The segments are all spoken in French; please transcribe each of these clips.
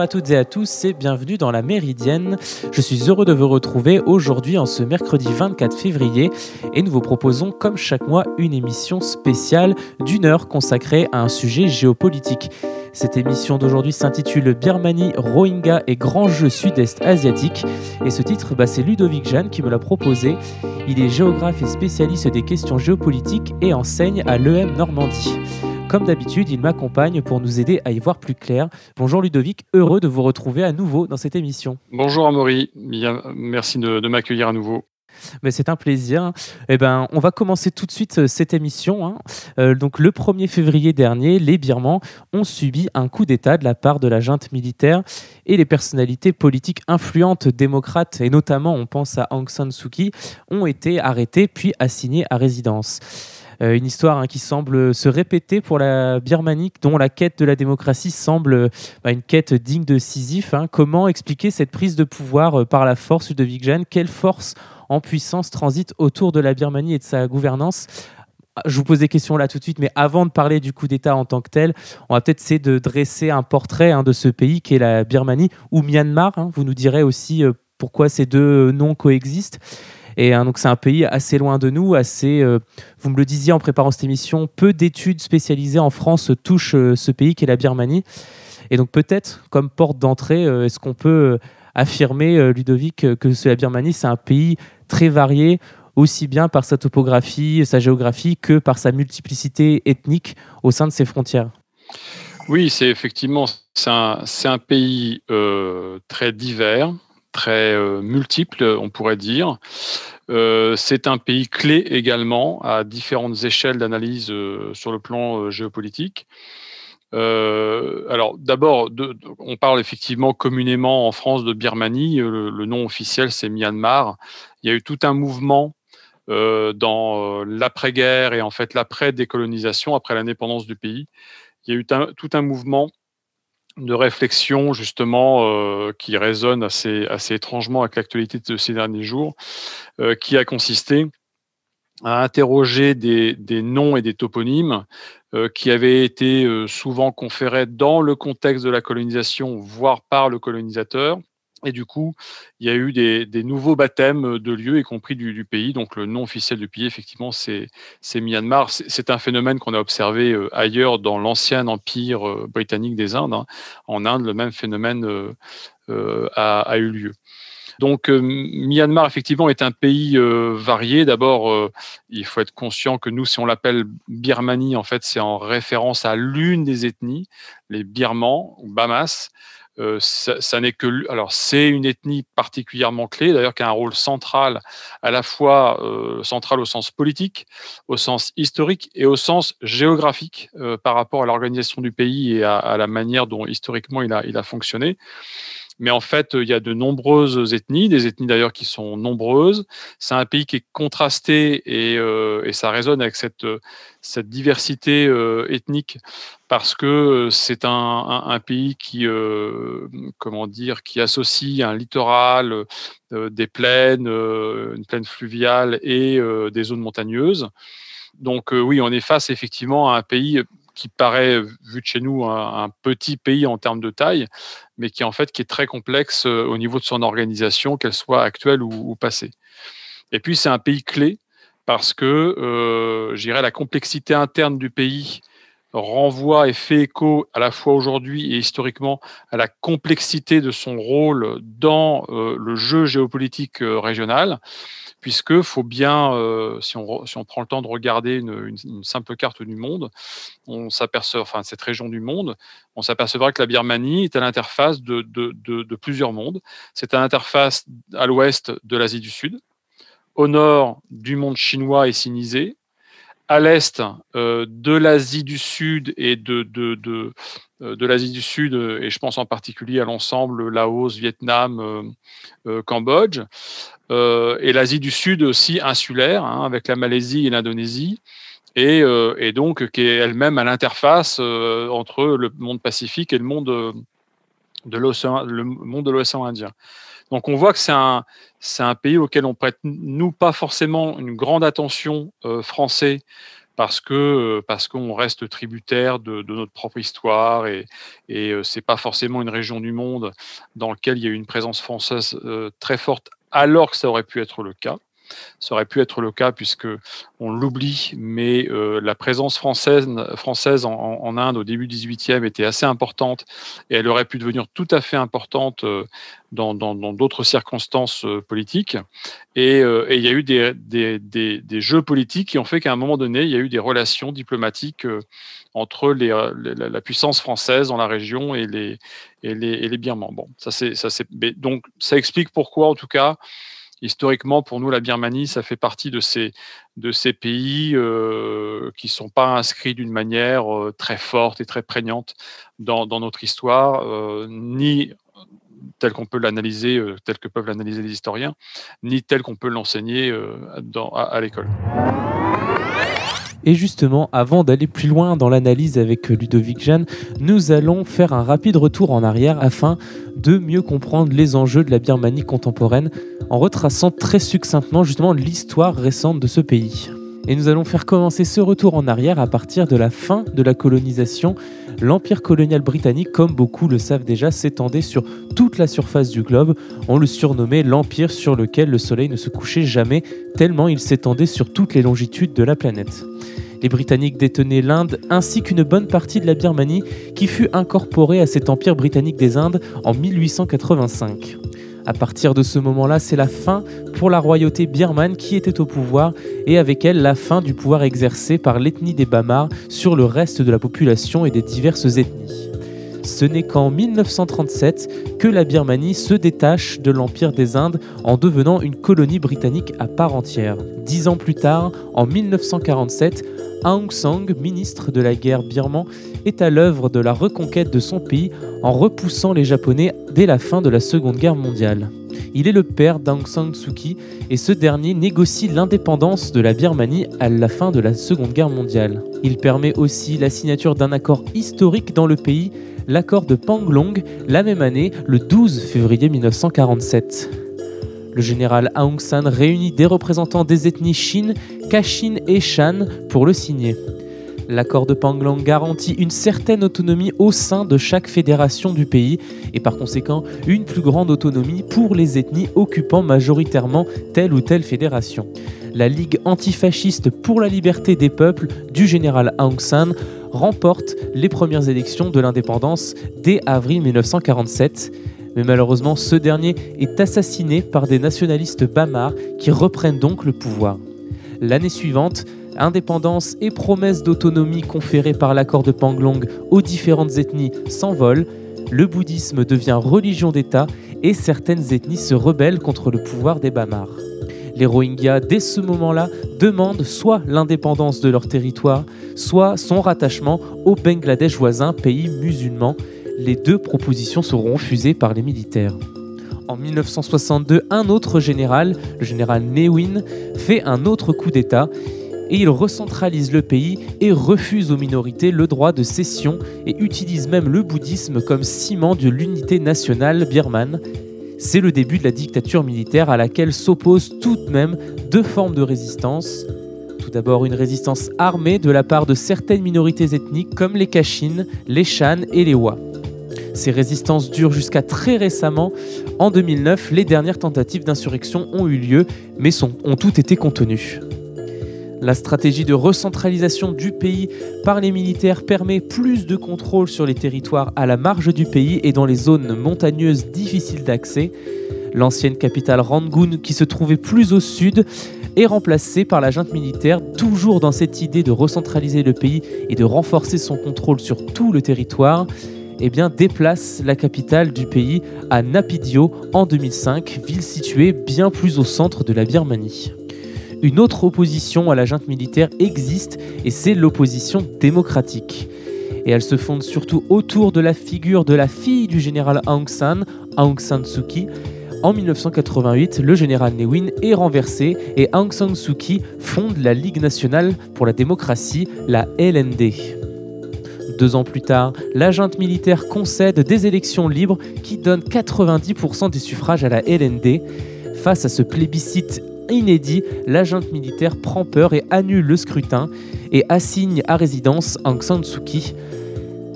À toutes et à tous et bienvenue dans la Méridienne. Je suis heureux de vous retrouver aujourd'hui en ce mercredi 24 février et nous vous proposons comme chaque mois une émission spéciale d'une heure consacrée à un sujet géopolitique. Cette émission d'aujourd'hui s'intitule Birmanie, Rohingya et grands jeux sud-est asiatiques. Et ce titre, bah, c'est Ludovic Jeanne qui me l'a proposé. Il est géographe et spécialiste des questions géopolitiques et enseigne à l'EM Normandie. Comme d'habitude, il m'accompagne pour nous aider à y voir plus clair. Bonjour Ludovic, heureux de vous retrouver à nouveau dans cette émission. Bonjour Amaury, merci de m'accueillir à nouveau. Mais c'est un plaisir. Eh ben, on va commencer tout de suite euh, cette émission. Hein. Euh, donc, le 1er février dernier, les Birmans ont subi un coup d'État de la part de la junte militaire et les personnalités politiques influentes démocrates, et notamment on pense à Aung San Suu Kyi, ont été arrêtés puis assignés à résidence. Euh, une histoire hein, qui semble se répéter pour la Birmanie, dont la quête de la démocratie semble bah, une quête digne de Sisyphe. Hein. Comment expliquer cette prise de pouvoir par la force de Vigjan? Quelle force en puissance transite autour de la Birmanie et de sa gouvernance? Je vous pose des questions là tout de suite, mais avant de parler du coup d'État en tant que tel, on va peut-être essayer de dresser un portrait hein, de ce pays qui est la Birmanie ou Myanmar. Vous nous direz aussi euh, pourquoi ces deux noms coexistent. Et hein, donc c'est un pays assez loin de nous, assez. Euh, vous me le disiez en préparant cette émission, peu d'études spécialisées en France touchent euh, ce pays qui est la Birmanie. Et donc peut-être comme porte d'entrée, est-ce qu'on peut affirmer, Ludovic, que la Birmanie c'est un pays très varié, aussi bien par sa topographie, sa géographie, que par sa multiplicité ethnique au sein de ses frontières? Oui, c'est effectivement c'est un, pays euh, très divers, très euh, multiple, on pourrait dire. Euh, c'est un pays clé également à différentes échelles d'analyse sur le plan géopolitique. Euh, alors d'abord, on parle effectivement communément en France de Birmanie. Euh, le, nom officiel, c'est Myanmar. Il y a eu tout un mouvement euh, dans l'après-guerre et en fait l'après-décolonisation, après l'indépendance du pays. Il y a eu tout un mouvement de réflexion justement qui résonne assez, étrangement avec l'actualité de ces derniers jours, qui a consisté à interroger des, noms et des toponymes euh, qui avaient été euh, souvent conférés dans le contexte de la colonisation, voire par le colonisateur. Et du coup, il y a eu des, nouveaux baptêmes de lieux, y compris du, pays. Donc, le nom officiel du pays, effectivement, c'est Myanmar. C'est un phénomène qu'on a observé ailleurs dans l'ancien empire britannique des Indes. Hein. En Inde, le même phénomène a, eu lieu. Donc Myanmar, effectivement, est un pays varié. D'abord, il faut être conscient que nous, si on l'appelle Birmanie, en fait, c'est en référence à l'une des ethnies, les Birmans ou Bamas. Ça, n'est que alors c'est une ethnie particulièrement clé d'ailleurs qui a un rôle central à la fois central au sens politique, au sens historique et au sens géographique par rapport à l'organisation du pays et à, la manière dont historiquement il a, il a fonctionné. Mais en fait, il y a de nombreuses ethnies, des ethnies d'ailleurs qui sont nombreuses. C'est un pays qui est contrasté et, euh, ça résonne avec cette, cette diversité euh, ethnique parce que c'est un, pays qui, euh, comment dire, qui associe un littoral, des plaines, une plaine fluviale et des zones montagneuses. Donc oui, on est face effectivement à un pays qui paraît, vu de chez nous, un, petit pays en termes de taille, mais qui en fait est très complexe euh, au niveau de son organisation, qu'elle soit actuelle ou, passée. Et puis c'est un pays clé parce que, euh, la complexité interne du pays renvoie et fait écho à la fois aujourd'hui et historiquement à la complexité de son rôle dans euh, le jeu géopolitique régional puisque faut bien, euh, si, on, si, on, prend le temps de regarder une, simple carte du monde, on s'aperçoit, enfin cette région du monde, on s'apercevra que la Birmanie est à l'interface de, de, de, plusieurs mondes. C'est à l'interface à l'ouest de l'Asie du Sud, au nord du monde chinois et sinisé, à l'est euh, de l'Asie du Sud et de, de, de l'Asie du Sud, et je pense en particulier à l'ensemble Laos, Vietnam, Cambodge, euh, et l'Asie du Sud aussi insulaire, hein, avec la Malaisie et l'Indonésie, et, euh, donc qui est elle-même à l'interface euh, entre le monde Pacifique et le monde de l'océan, Indien. Donc on voit que c'est un, un pays auquel on prête, nous, pas forcément une grande attention français, parce que parce qu'on reste tributaire de, notre propre histoire et, et c'est pas forcément une région du monde dans laquelle il y a eu une présence française très forte alors que ça aurait pu être le cas. Ça aurait pu être le cas puisque on l'oublie, mais euh, la présence française, française en, Inde au début du XVIIIe était assez importante et elle aurait pu devenir tout à fait importante euh, dans d'autres circonstances euh, politiques. Et, il y a eu des, des, jeux politiques qui ont fait qu'à un moment donné, il y a eu des relations diplomatiques entre les, la, puissance française dans la région et les, et les, et les Birmans. Bon, ça c'est, donc ça explique pourquoi, en tout cas, historiquement, pour nous, la Birmanie, ça fait partie de ces, de ces pays euh, qui ne sont pas inscrits d'une manière euh, très forte et très prégnante dans, notre histoire, euh, ni tel qu'on peut l'analyser, tel que peuvent l'analyser les historiens, ni tel qu'on peut l'enseigner à, à l'école. Et justement, avant d'aller plus loin dans l'analyse avec Ludovic Jeanne, nous allons faire un rapide retour en arrière afin de mieux comprendre les enjeux de la Birmanie contemporaine en retraçant très succinctement justement l'histoire récente de ce pays. Et nous allons faire commencer ce retour en arrière à partir de la fin de la colonisation. L'empire colonial britannique, comme beaucoup le savent déjà, s'étendait sur toute la surface du globe. On le surnommait l'empire sur lequel le soleil ne se couchait jamais, tellement il s'étendait sur toutes les longitudes de la planète. Les Britanniques détenaient l'Inde ainsi qu'une bonne partie de la Birmanie qui fut incorporée à cet empire britannique des Indes en 1885. À partir de ce moment-là, c'est la fin pour la royauté birmane qui était au pouvoir et avec elle la fin du pouvoir exercé par l'ethnie des Bamars sur le reste de la population et des diverses ethnies. Ce n'est qu'en 1937 que la Birmanie se détache de l'Empire des Indes en devenant une colonie britannique à part entière. Dix ans plus tard, en 1947, Aung San, ministre de la guerre birman, est à l'œuvre de la reconquête de son pays en repoussant les Japonais dès la fin de la Seconde Guerre mondiale. Il est le père d'Aung San Suu Kyi et ce dernier négocie l'indépendance de la Birmanie à la fin de la Seconde Guerre mondiale. Il permet aussi la signature d'un accord historique dans le pays, l'accord de Panglong, la même année, le 12 février 1947. Le général Aung San réunit des représentants des ethnies Shin, Kachin et Shan pour le signer. L'accord de Panglong garantit une certaine autonomie au sein de chaque fédération du pays et par conséquent une plus grande autonomie pour les ethnies occupant majoritairement telle ou telle fédération. La Ligue antifasciste pour la liberté des peuples du général Aung San remporte les premières élections de l'indépendance dès avril 1947 mais malheureusement ce dernier est assassiné par des nationalistes bamars qui reprennent donc le pouvoir. L'année suivante, indépendance et promesses d'autonomie conférées par l'accord de Panglong aux différentes ethnies s'envolent, le bouddhisme devient religion d'État et certaines ethnies se rebellent contre le pouvoir des Bamars. Les Rohingyas, dès ce moment-là, demandent soit l'indépendance de leur territoire, soit son rattachement au Bangladesh voisin, pays musulman, les deux propositions seront refusées par les militaires. En 1962, un autre général, le général Newin, fait un autre coup d'État et il recentralise le pays et refuse aux minorités le droit de cession et utilise même le bouddhisme comme ciment de l'unité nationale birmane. C'est le début de la dictature militaire à laquelle s'opposent tout de même deux formes de résistance. Tout d'abord une résistance armée de la part de certaines minorités ethniques comme les Kachin, les Shan et les Wa. Ces résistances durent jusqu'à très récemment. En 2009, les dernières tentatives d'insurrection ont eu lieu, mais ont toutes été contenues. La stratégie de recentralisation du pays par les militaires permet plus de contrôle sur les territoires à la marge du pays et dans les zones montagneuses difficiles d'accès. L'ancienne capitale Rangoon, qui se trouvait plus au sud, est remplacée par la junte militaire, toujours dans cette idée de recentraliser le pays et de renforcer son contrôle sur tout le territoire eh bien, déplace la capitale du pays à Napidio en 2005, ville située bien plus au centre de la Birmanie. Une autre opposition à la junte militaire existe et c'est l'opposition démocratique. Et elle se fonde surtout autour de la figure de la fille du général Aung San, Aung San Suu Kyi. En 1988, le général Ne Win est renversé et Aung San Suu Kyi fonde la Ligue nationale pour la démocratie, la LND. Deux ans plus tard, la junte militaire concède des élections libres qui donnent 90% des suffrages à la LND. Face à ce plébiscite inédit, la junte militaire prend peur et annule le scrutin et assigne à résidence Aung San Suu Kyi.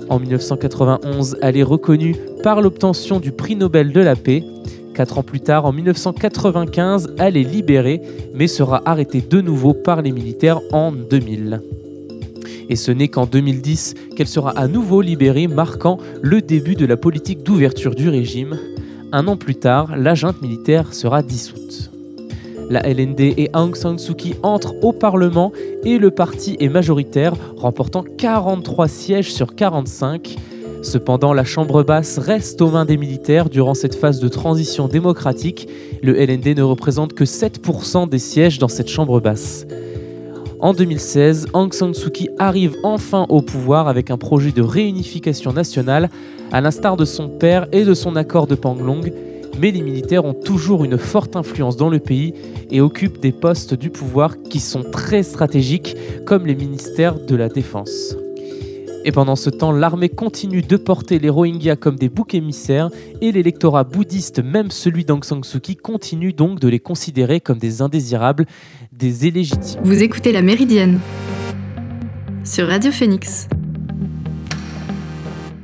En 1991, elle est reconnue par l'obtention du prix Nobel de la paix. Quatre ans plus tard, en 1995, elle est libérée, mais sera arrêtée de nouveau par les militaires en 2000. Et ce n'est qu'en 2010 qu'elle sera à nouveau libérée, marquant le début de la politique d'ouverture du régime. Un an plus tard, la junte militaire sera dissoute. La LND et Aung San Suu Kyi entrent au Parlement et le parti est majoritaire, remportant 43 sièges sur 45. Cependant, la Chambre basse reste aux mains des militaires durant cette phase de transition démocratique. Le LND ne représente que 7% des sièges dans cette Chambre basse. En 2016, Aung San Suu Kyi arrive enfin au pouvoir avec un projet de réunification nationale, à l'instar de son père et de son accord de Panglong. Mais les militaires ont toujours une forte influence dans le pays et occupent des postes du pouvoir qui sont très stratégiques, comme les ministères de la Défense. Et pendant ce temps, l'armée continue de porter les Rohingyas comme des boucs émissaires et l'électorat bouddhiste, même celui d'Aung San Suu Kyi, continue donc de les considérer comme des indésirables, des illégitimes. Vous écoutez La Méridienne sur Radio Phoenix.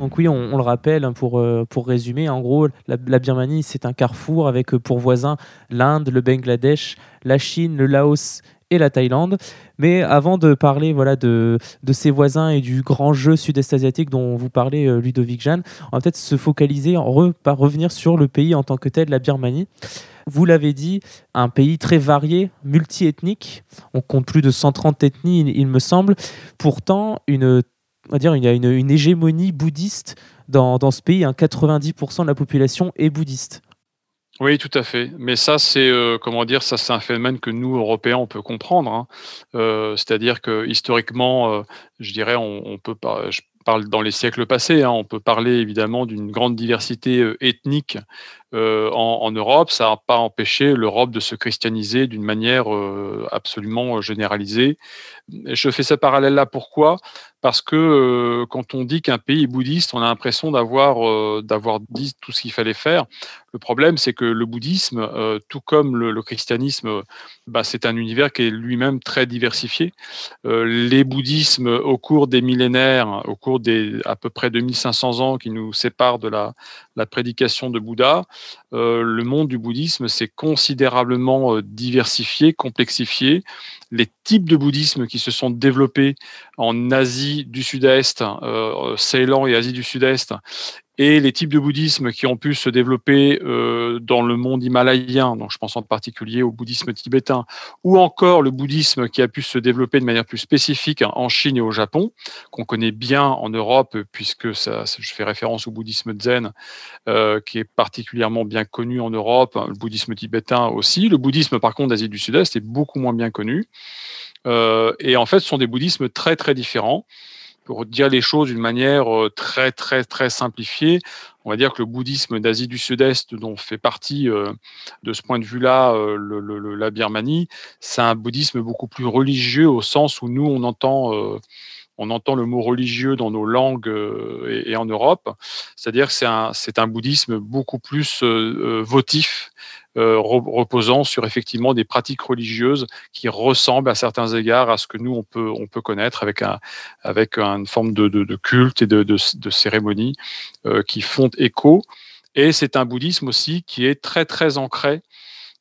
Donc oui, on, le rappelle hein, pour, euh, pour résumer, en gros, la, Birmanie, c'est un carrefour avec euh, pour voisins l'Inde, le Bangladesh, la Chine, le Laos et la Thaïlande. Mais avant de parler voilà, de, de ses voisins et du grand jeu sud-est asiatique dont vous parlez, euh, Ludovic Jeanne, on va peut-être se focaliser, en par revenir sur le pays en tant que tel, la Birmanie. Vous l'avez dit, un pays très varié, multiethnique. On compte plus de 130 ethnies, il, me semble. Pourtant, une, on va dire, il y a une, hégémonie bouddhiste dans, dans ce pays. 90% de la population est bouddhiste. Oui, tout à fait. Mais ça, c'est euh, comment dire, ça, c'est un phénomène que nous, Européens, on peut comprendre. Hein. Euh, c'est-à-dire que historiquement, euh, je dirais, on, peut pas. Je parle dans les siècles passés. Hein, on peut parler évidemment d'une grande diversité ethnique en, Europe. Ça n'a pas empêché l'Europe de se christianiser d'une manière absolument généralisée. Je fais ce parallèle-là. Pourquoi? Parce que euh, quand on dit qu'un pays est bouddhiste, on a l'impression d'avoir euh, d'avoir dit tout ce qu'il fallait faire. Le problème, c'est que le bouddhisme, euh, tout comme le, christianisme, bah, c'est un univers qui est lui-même très diversifié. les bouddhismes, au cours des millénaires, au cours des à peu près 2500 ans qui nous séparent de la prédication de Bouddha, le monde du bouddhisme s'est considérablement diversifié, complexifié. Les types de bouddhisme qui se sont développés en Asie du Sud-Est, euh, Ceylan et Asie du Sud-Est, et les types de bouddhisme qui ont pu se développer euh, dans le monde himalayen, donc je pense en particulier au bouddhisme tibétain, ou encore le bouddhisme qui a pu se développer de manière plus spécifique en Chine et au Japon, qu'on connaît bien en Europe, puisque ça, je fais référence au bouddhisme zen, euh, qui est particulièrement bien connu en Europe, le bouddhisme tibétain aussi. Le bouddhisme, par contre, d'Asie du Sud-Est est beaucoup moins bien connu. Euh, et en fait, ce sont des bouddhismes très, très différents pour dire les choses d'une manière euh, très très très simplifiée, on va dire que le bouddhisme d'Asie du Sud-Est, dont fait partie euh, de ce point de vue-là euh, la Birmanie, c'est un bouddhisme beaucoup plus religieux au sens où nous on entend on entend le mot religieux dans nos langues et, en Europe, c'est-à-dire que c'est un, un, bouddhisme beaucoup plus votif reposant sur effectivement des pratiques religieuses qui ressemblent à certains égards à ce que nous on peut on peut connaître avec un avec une forme de, de, culte et de, de, cérémonie euh, qui font écho. Et c'est un bouddhisme aussi qui est très très ancré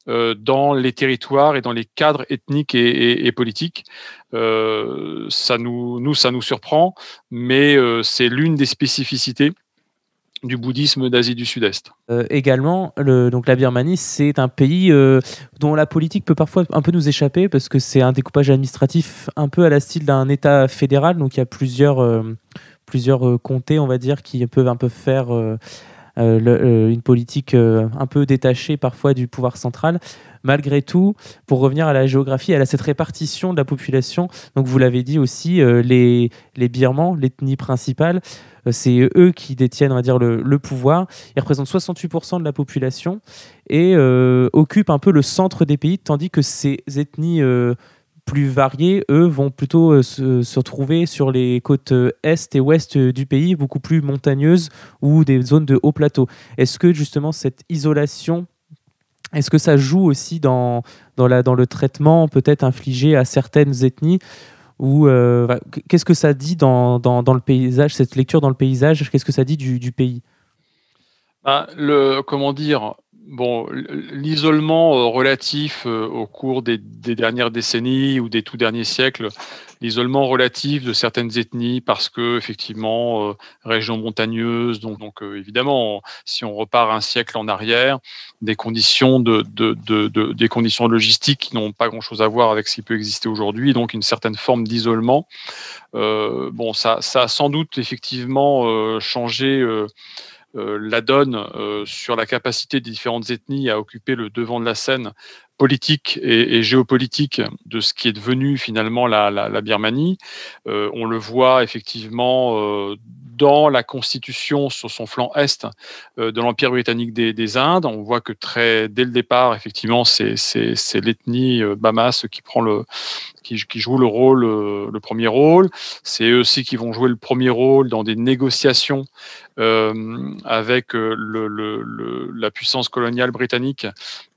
euh, dans les territoires et dans les cadres ethniques et, et, politiques. ça nous, nous, ça nous surprend, mais c'est l'une des spécificités du bouddhisme d'Asie du Sud-Est. Euh, également, le, donc la Birmanie, c'est un pays euh, dont la politique peut parfois un peu nous échapper parce que c'est un découpage administratif un peu à la style d'un État fédéral. Donc il y a plusieurs, euh, plusieurs comtés, on va dire, qui peuvent un peu faire une politique un peu détachée parfois du pouvoir central. Malgré tout, pour revenir à la géographie, elle a cette répartition de la population. Donc vous l'avez dit aussi, les, les Birmans, l'ethnie principale, c'est eux qui détiennent, dire, le, pouvoir. Ils représentent 68% de la population et euh, occupent un peu le centre des pays, tandis que ces ethnies euh, plus variées, eux, vont plutôt se, se, retrouver sur les côtes est et ouest du pays, beaucoup plus montagneuses ou des zones de haut plateau. Est-ce que justement cette isolation Est-ce que ça joue aussi dans, dans le traitement peut-être infligé à certaines ethnies? Ou qu'est-ce que ça dit dans, le paysage, cette lecture dans le paysage, qu'est-ce que ça dit du, du pays? Bah, le, Comment dire Bon, l'isolement euh, relatif euh, au cours des, dernières décennies ou des tout derniers siècles, l'isolement relatif de certaines ethnies parce que effectivement euh, région montagneuse, donc, donc évidemment si on repart un siècle en arrière, des conditions de, des conditions logistiques qui n'ont pas grand-chose à voir avec ce qui peut exister aujourd'hui, donc une certaine forme d'isolement. bon, ça, ça a sans doute effectivement changé euh, la donne euh, sur la capacité des différentes ethnies à occuper le devant de la scène politique et, géopolitique de ce qui est devenu finalement la, Birmanie. Euh, on le voit effectivement dans la constitution sur son flanc est de l'Empire britannique des, Indes. On voit que très, dès le départ, effectivement, c'est l'ethnie Bamas qui prend le, qui, joue le rôle, le premier rôle. C'est eux aussi qui vont jouer le premier rôle dans des négociations euh, avec euh, la puissance coloniale britannique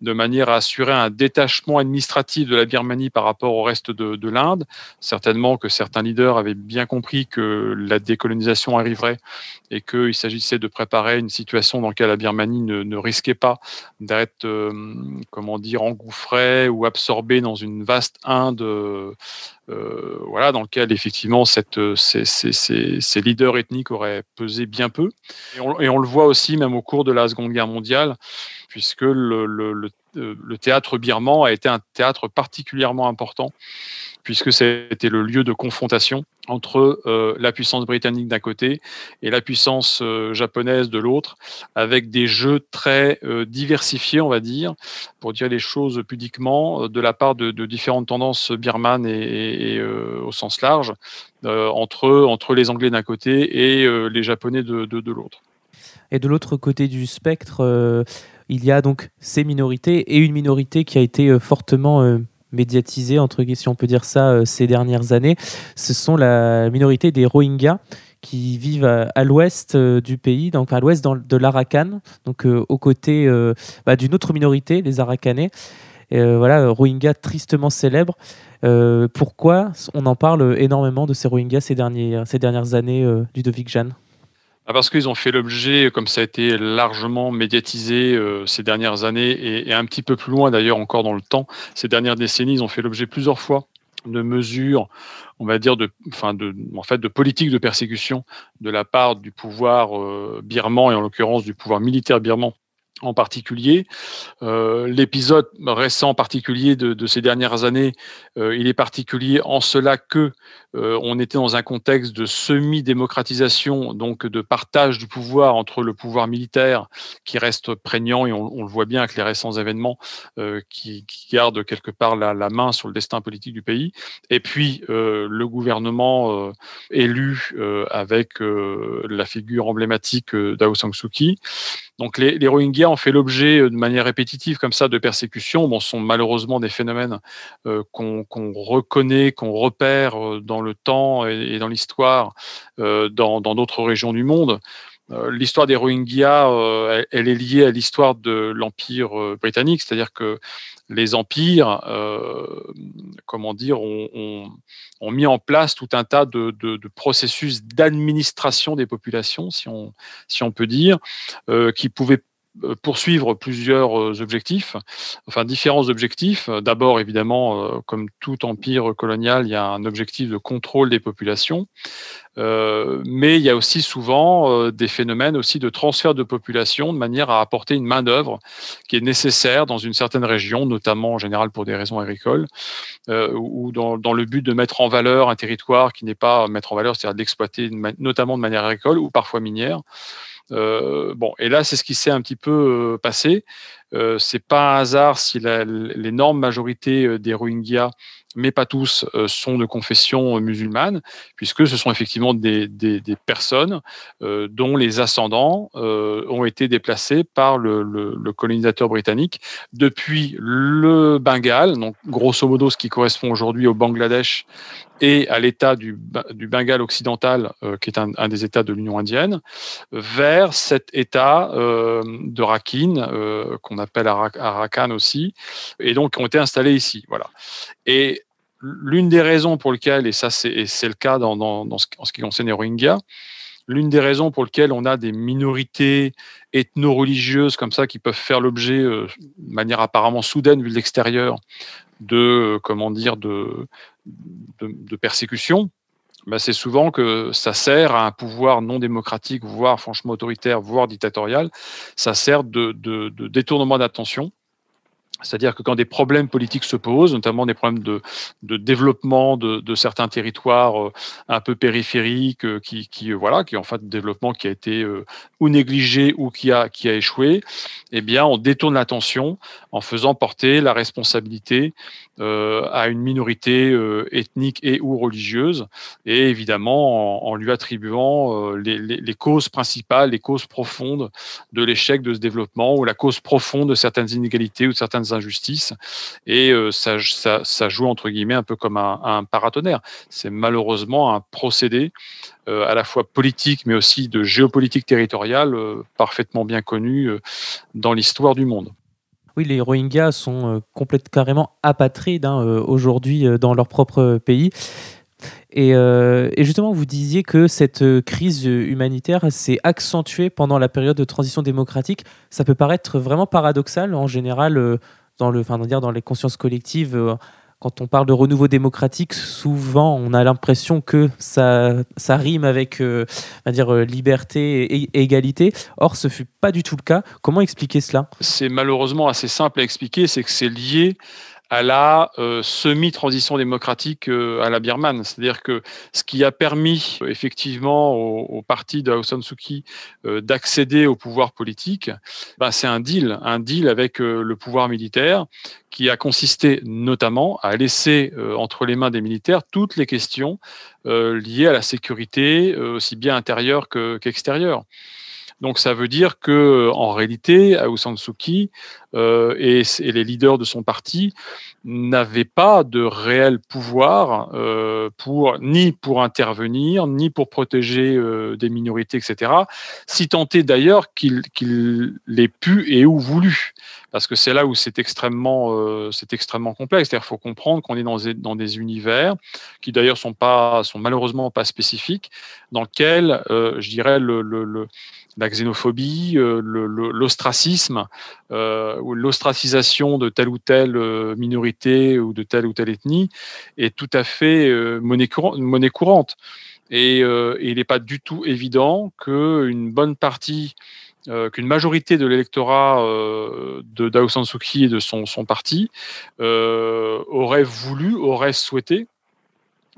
de manière à assurer un détachement administratif de la Birmanie par rapport au reste de, l'Inde. Certainement que certains leaders avaient bien compris que la décolonisation arriverait et qu'il s'agissait de préparer une situation dans laquelle la Birmanie ne, risquait pas d'être, euh, comment dire, engouffrée ou absorbée dans une vaste Inde euh, voilà, dans lequel effectivement cette, euh, ces, ces, leaders ethniques auraient pesé bien peu. Et on, le voit aussi même au cours de la Seconde Guerre mondiale, puisque le, euh, le théâtre birman a été un théâtre particulièrement important puisque c'était le lieu de confrontation entre euh, la puissance britannique d'un côté et la puissance euh, japonaise de l'autre, avec des jeux très diversifiés, on va dire, pour dire les choses pudiquement, de la part de, différentes tendances birmanes et, au sens large, entre, entre les Anglais d'un côté et les Japonais de, de l'autre. Et de l'autre côté du spectre, il y a donc ces minorités et une minorité qui a été euh, fortement euh, médiatisée, entre si on peut dire ça, euh, ces dernières années. Ce sont la minorité des Rohingyas qui vivent à, l'ouest du pays, donc à l'ouest de l'Arakan, donc aux côtés bah, d'une autre minorité, les Arakanais. voilà, Rohingyas tristement célèbres. pourquoi on en parle énormément de ces Rohingyas ces, ces dernières années, Ludovic Jeanne? Ah, parce qu'ils ont fait l'objet, comme ça a été largement médiatisé euh, ces dernières années, et, un petit peu plus loin d'ailleurs encore dans le temps, ces dernières décennies, ils ont fait l'objet plusieurs fois de mesures, on va dire, de, enfin de, en fait, de politiques de persécution de la part du pouvoir euh, birman, et en l'occurrence du pouvoir militaire birman en particulier. Euh, l'épisode récent en particulier de, ces dernières années, euh, il est particulier en cela que euh, on était dans un contexte de semi-démocratisation, donc de partage du pouvoir entre le pouvoir militaire qui reste prégnant et on, le voit bien avec les récents événements qui, gardent quelque part la, main sur le destin politique du pays, et puis le gouvernement élu avec la figure emblématique d'Aung San Suu Kyi. Donc les Rohingyas ont fait l'objet euh, de manière répétitive comme ça de persécutions. Bon, sont malheureusement des phénomènes euh, qu'on reconnaît, qu'on repère euh, dans le temps et, dans l'histoire dans d'autres régions du monde. L'histoire des Rohingyas, elle, est liée à l'histoire de l'Empire britannique, c'est-à-dire que les empires, comment dire, ont, mis en place tout un tas de, processus d'administration des populations, si on, si on peut dire, qui pouvaient poursuivre plusieurs euh, objectifs, enfin différents objectifs. D'abord, évidemment, euh, comme tout empire colonial, il y a un objectif de contrôle des populations, mais il y a aussi souvent des phénomènes aussi de transfert de population de manière à apporter une main d'œuvre qui est nécessaire dans une certaine région, notamment en général pour des raisons agricoles, ou dans, le but de mettre en valeur un territoire qui n'est pas mettre en valeur, c'est-à-dire d'exploiter notamment de manière agricole ou parfois minière. Euh, bon, et là, c'est ce qui s'est un petit peu euh, passé. Euh, c'est pas un hasard si l'énorme majorité des Rohingyas, mais pas tous, sont de confession musulmane, puisque ce sont effectivement des, personnes dont les ascendants ont été déplacés par le, colonisateur britannique depuis le Bengale, donc grosso modo ce qui correspond aujourd'hui au Bangladesh et à l'État du, Bengale occidental, euh, qui est un, des États de l'Union indienne, vers cet État euh, de Rakhine, euh, qu'on appelle Arakan aussi, et donc ont été installés ici. Voilà. Et l'une des raisons pour lesquelles, et ça c'est le cas dans, dans, en ce qui concerne les Rohingyas, l'une des raisons pour lesquelles on a des minorités ethno-religieuses comme ça qui peuvent faire l'objet, euh, de manière apparemment soudaine vu de l'extérieur, de comment dire de, de, persécution, bah, c'est souvent que ça sert à un pouvoir non démocratique, voire franchement autoritaire, voire dictatorial. Ça sert de, de détournement d'attention c'est-à-dire que quand des problèmes politiques se posent, notamment des problèmes de, développement de, certains territoires euh, un peu périphériques, euh, qui, qui, euh, voilà, qui en fait développement qui a été ou négligé ou qui a, qui a échoué, eh bien, on détourne l'attention en faisant porter la responsabilité à une minorité ethnique et ou religieuse, et évidemment en, lui attribuant les, les, causes principales, les causes profondes de l'échec de ce développement ou la cause profonde de certaines inégalités ou de certaines injustices. Et euh, ça, joue entre guillemets un peu comme un, paratonnerre. C'est malheureusement un procédé euh, à la fois politique mais aussi de géopolitique territoriale euh, parfaitement bien connu dans l'histoire du monde. Oui, les Rohingyas sont complètement carrément apatrides hein, aujourd'hui dans leur propre pays. Et, justement, vous disiez que cette crise humanitaire s'est accentuée pendant la période de transition démocratique. Ça peut paraître vraiment paradoxal. En général, dans, le, enfin, dire, dans les consciences collectives, euh, quand on parle de renouveau démocratique, souvent on a l'impression que ça, ça rime avec euh, dire, euh, liberté et, égalité. Or, ce fut pas du tout le cas. Comment expliquer cela? C'est malheureusement assez simple à expliquer, c'est que c'est lié à la euh, semi-transition démocratique euh, à la birmane. C'est-à-dire que ce qui a permis effectivement au, parti de Aung San euh, d'accéder au pouvoir politique, ben, c'est un deal, un deal avec le pouvoir militaire qui a consisté notamment à laisser entre les mains des militaires toutes les questions liées à la sécurité, aussi bien intérieure qu'extérieure. Donc ça veut dire que en réalité, Aung San euh, et, les leaders de son parti n'avaient pas de réel pouvoir euh, ni pour intervenir, ni pour protéger euh, des minorités, etc. Si tant est d'ailleurs qu'il qu l'aient pu et ou voulu parce que c'est là où c'est extrêmement, c'est extrêmement complexe. Il faut comprendre qu'on est dans des, univers qui d'ailleurs sont sont malheureusement pas spécifiques, dans lesquels, je dirais, la xénophobie, euh, l'ostracisme euh, l'ostracisation de telle ou telle euh, minorité ou de telle ou telle ethnie est tout à fait monnaie, courante. Et, il n'est pas du tout évident qu'une bonne partie, qu'une majorité de l'électorat de Dao San Suu Kyi et de son, parti aurait voulu, aurait souhaité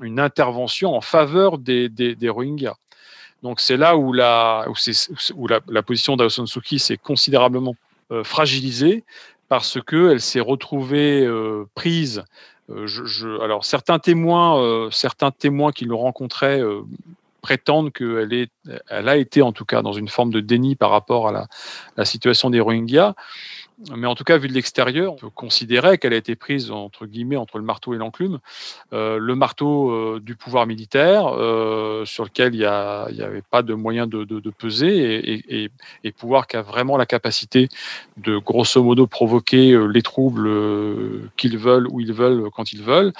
une intervention en faveur des, Rohingyas. Donc c'est là où la, où, la, position d'Aung San Suu Kyi s'est considérablement euh, fragilisée parce qu'elle s'est retrouvée euh, prise. Euh, alors certains témoins, certains témoins qui le rencontraient prétendent qu'elle elle a été en tout cas dans une forme de déni par rapport à la, situation des Rohingyas mais en tout cas, vu de l'extérieur, on peut considérer qu'elle a été prise entre guillemets entre le marteau et l'enclume. Euh, le marteau euh, du pouvoir militaire, euh, sur lequel il n'y avait pas de moyen de, peser, et, et, pouvoir qui a vraiment la capacité de grosso modo provoquer les troubles qu'ils veulent, où ils veulent, quand ils veulent.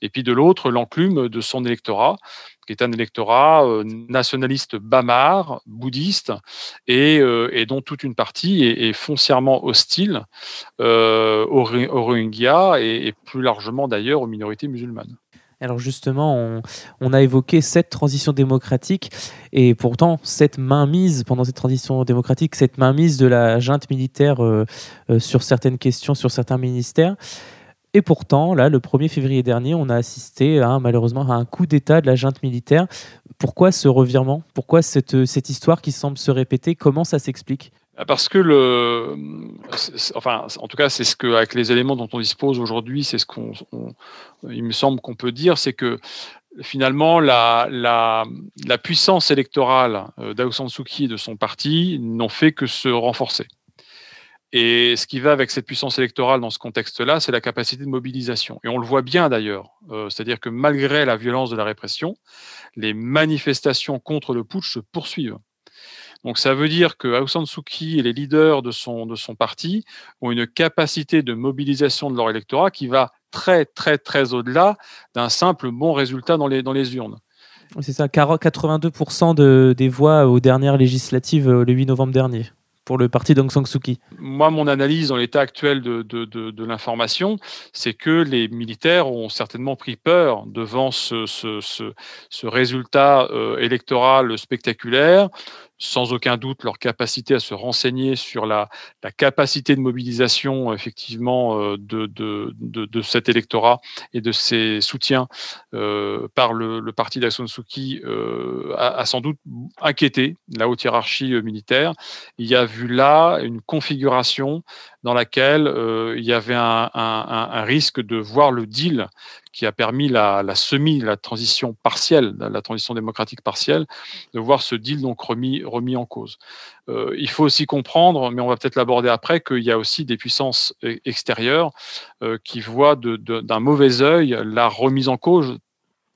Et puis de l'autre, l'enclume de son électorat qui est un électorat euh, nationaliste bamar, bouddhiste, euh, et, dont toute une partie est, foncièrement hostile euh, aux, Rohingyas et, plus largement d'ailleurs aux minorités musulmanes. Alors justement, on, a évoqué cette transition démocratique et pourtant cette mainmise pendant cette transition démocratique, cette mainmise de la junte militaire sur certaines questions, sur certains ministères. Et pourtant, là, le 1er février dernier, on a assisté malheureusement à un coup d'État de la junte militaire. Pourquoi ce revirement? Pourquoi cette, histoire qui semble se répéter? Comment ça s'explique? Parce que le, enfin, en tout cas, c'est ce que, avec les éléments dont on dispose aujourd'hui, c'est ce qu'on, il me semble qu'on peut dire, c'est que finalement, la, puissance électorale euh, d'Aung San Suu et de son parti n'ont fait que se renforcer. Et ce qui va avec cette puissance électorale dans ce contexte-là, c'est la capacité de mobilisation. Et on le voit bien d'ailleurs. Euh, c'est-à-dire que malgré la violence de la répression, les manifestations contre le putsch se poursuivent. Donc ça veut dire que Aung San Suu Kyi et les leaders de son, de son parti ont une capacité de mobilisation de leur électorat qui va très très très au-delà d'un simple bon résultat dans les, dans les urnes. C'est ça, 82% de, des voix aux dernières législatives euh, le 8 novembre dernier pour le parti d'Aung San Suu Kyi Moi, mon analyse dans l'état actuel de, de, de, l'information, c'est que les militaires ont certainement pris peur devant ce, ce, ce, résultat euh, électoral spectaculaire, sans aucun doute leur capacité à se renseigner sur la, capacité de mobilisation effectivement euh, de, cet électorat et de ses soutiens euh, par le, parti d'Aung euh, a, a, sans doute inquiété la haute hiérarchie euh, militaire. Il y a vu là une configuration dans laquelle il y avait un, risque de voir le deal qui a permis la, semi, la transition partielle, la transition démocratique partielle, de voir ce deal donc remis, en cause. Euh, il faut aussi comprendre, mais on va peut-être l'aborder après, qu'il y a aussi des puissances e, extérieures euh, qui voient d'un mauvais œil la remise en cause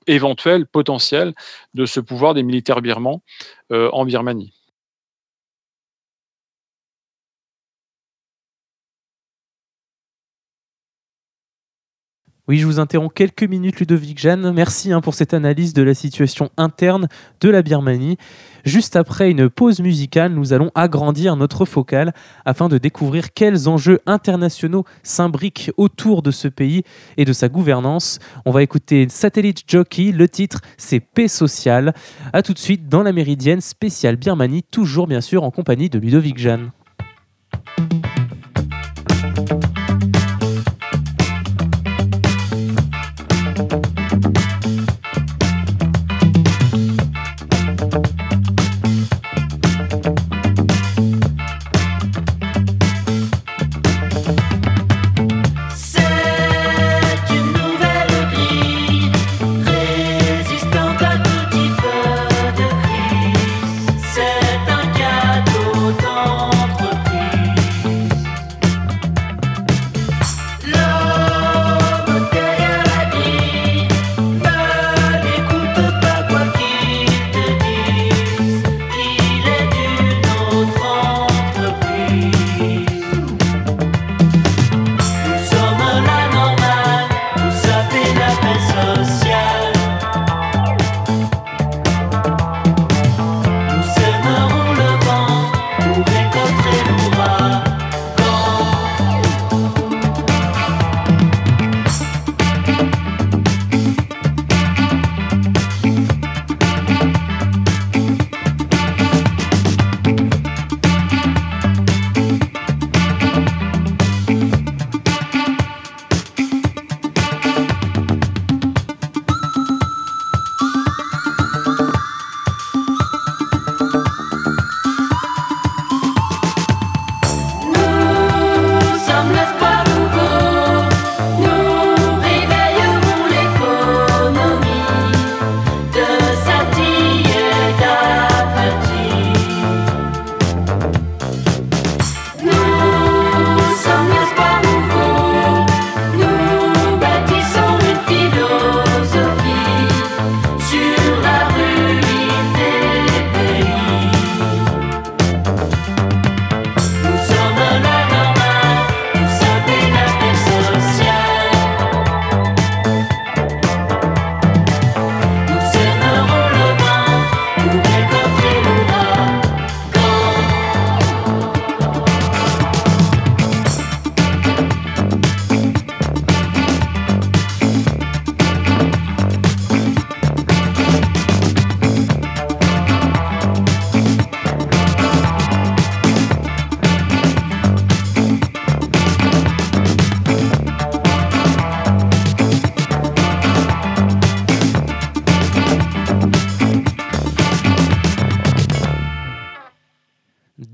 éventuelle, potentielle, de ce pouvoir des militaires birmans euh, en Birmanie. Oui, je vous interromps quelques minutes, Ludovic Jeanne. Merci hein, pour cette analyse de la situation interne de la Birmanie. Juste après une pause musicale, nous allons agrandir notre focale afin de découvrir quels enjeux internationaux s'imbriquent autour de ce pays et de sa gouvernance. On va écouter Satellite Jockey, le titre c'est Paix sociale. A tout de suite dans la Méridienne spéciale Birmanie, toujours bien sûr en compagnie de Ludovic Jeanne.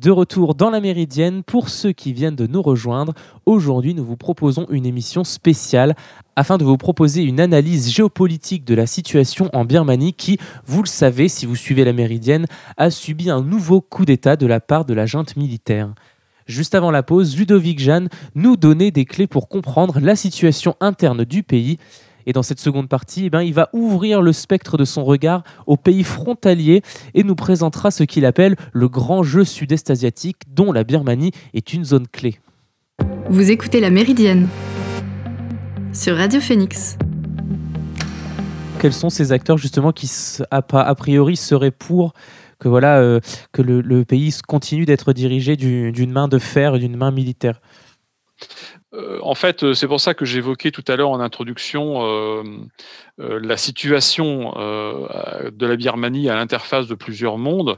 De retour dans la Méridienne, pour ceux qui viennent de nous rejoindre, aujourd'hui nous vous proposons une émission spéciale afin de vous proposer une analyse géopolitique de la situation en Birmanie qui, vous le savez si vous suivez la Méridienne, a subi un nouveau coup d'État de la part de la junte militaire. Juste avant la pause, Ludovic Jeanne nous donnait des clés pour comprendre la situation interne du pays Et dans cette seconde partie, eh ben, il va ouvrir le spectre de son regard aux pays frontaliers et nous présentera ce qu'il appelle le grand jeu sud-est asiatique dont la Birmanie est une zone clé. Vous écoutez La Méridienne sur Radio Phoenix. Quels sont ces acteurs justement qui, a priori, seraient pour que, voilà, euh, que le, pays continue d'être dirigé d'une main de fer et d'une main militaire? Euh, en fait, euh, c'est pour ça que j'évoquais tout à l'heure en introduction la situation de la Birmanie à l'interface de plusieurs mondes.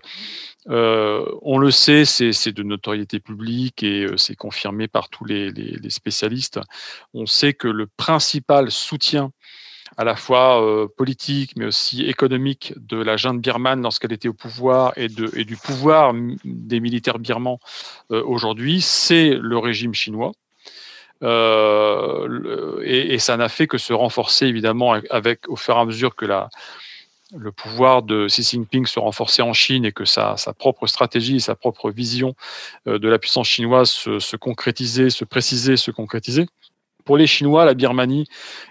on le sait, c'est de notoriété publique et c'est confirmé par tous les, spécialistes. On sait que le principal soutien à la fois euh, politique, mais aussi économique de la junte birmane lorsqu'elle était au pouvoir et, du pouvoir des militaires birmans euh, aujourd'hui, c'est le régime chinois. Euh, et, ça n'a fait que se renforcer évidemment avec au fur et à mesure que la, le pouvoir de Xi Jinping se renforçait en Chine et que sa, sa propre stratégie, sa propre vision de la puissance chinoise se, se concrétisait, se précisait, se concrétisait. Pour les Chinois, la Birmanie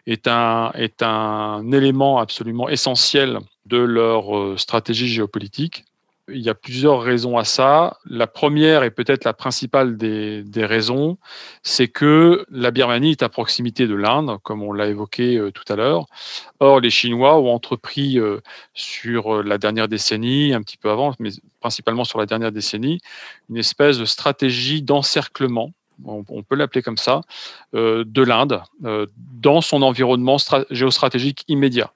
est un, est un élément absolument essentiel de leur euh, stratégie géopolitique. Il y a plusieurs raisons à ça. La première et peut-être la principale des, raisons, c'est que la Birmanie est à proximité de l'Inde, comme on l'a évoqué euh, tout à l'heure. Or, les Chinois ont entrepris euh, sur la dernière décennie, un petit peu avant, mais principalement sur la dernière décennie, une espèce de stratégie d'encerclement on, peut l'appeler comme ça, euh, de l'Inde euh, dans son environnement géostratégique immédiat.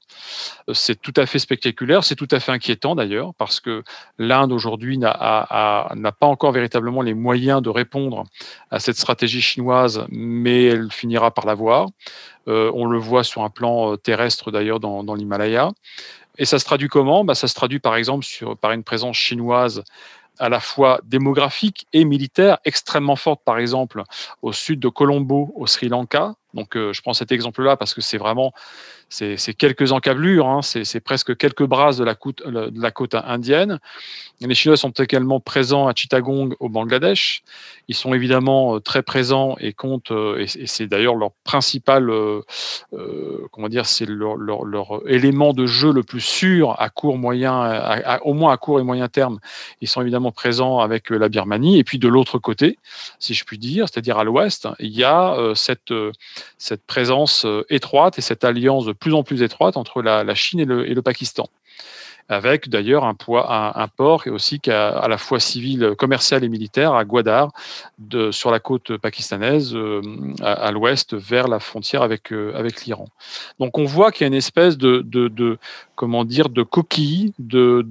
Euh, c'est tout à fait spectaculaire, c'est tout à fait inquiétant d'ailleurs, parce que l'Inde aujourd'hui n'a pas encore véritablement les moyens de répondre à cette stratégie chinoise, mais elle finira par l'avoir. on le voit sur un plan terrestre d'ailleurs dans, l'Himalaya. Et ça se traduit comment? Bah, Ça se traduit par exemple par une présence chinoise à la fois démographique et militaire extrêmement forte, par exemple au sud de Colombo, au Sri Lanka. Donc, euh, je prends cet exemple-là parce que c'est vraiment c'est quelques encablures, hein, c'est presque quelques brasses de la, côte, indienne. Les Chinois sont également présents à Chittagong au Bangladesh. Ils sont évidemment euh, très présents et comptent, euh, et c'est d'ailleurs leur principal, comment dire, c'est leur, élément de jeu le plus sûr à court, moyen, au moins à court et moyen terme. Ils sont évidemment présents avec la Birmanie. Et puis de l'autre côté, si je puis dire, c'est-à-dire à, l'ouest, il y a cette, cette présence étroite et cette alliance de plus en plus étroite entre la, Chine et le, Pakistan avec d'ailleurs un, un, port et aussi à, la fois civil, commercial et militaire à Gwadar, sur la côte pakistanaise, euh, à, l'ouest, vers la frontière avec, euh, avec l'Iran. Donc on voit qu'il y a une espèce de, de, comment dire, de coquille, de,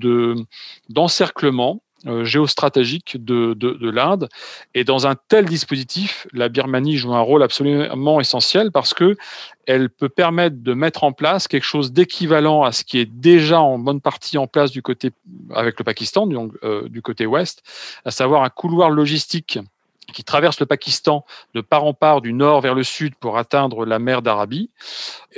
d'encerclement euh, géostratégique de, de, l'Inde. Et dans un tel dispositif, la Birmanie joue un rôle absolument essentiel parce que elle peut permettre de mettre en place quelque chose d'équivalent à ce qui est déjà en bonne partie en place du côté avec le Pakistan, donc, euh, du côté ouest, à savoir un couloir logistique qui traverse le Pakistan de part en part du nord vers le sud pour atteindre la mer d'Arabie.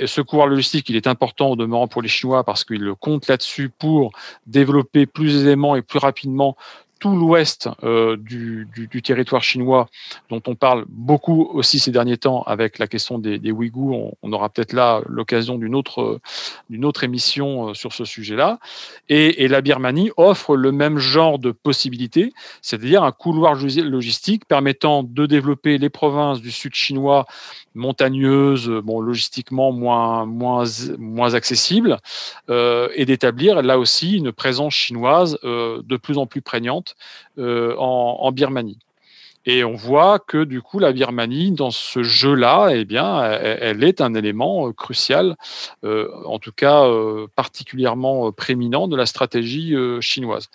Ce couloir logistique, il est important au demeurant pour les Chinois parce qu'ils comptent là-dessus pour développer plus aisément et plus rapidement tout l'ouest euh, du, territoire chinois, dont on parle beaucoup aussi ces derniers temps avec la question des, Ouïghours. On, aura peut-être là l'occasion d'une autre, d'une autre émission euh, sur ce sujet-là. Et, la Birmanie offre le même genre de possibilités, c'est-à-dire un couloir logistique permettant de développer les provinces du sud chinois montagneuses, bon, logistiquement moins, moins, moins accessibles, euh, et d'établir là aussi une présence chinoise de plus en plus prégnante euh, en, Birmanie. Et on voit que du coup, la Birmanie, dans ce jeu-là, eh bien, elle, est un élément euh, crucial, euh, en tout cas particulièrement prééminent de la stratégie chinoise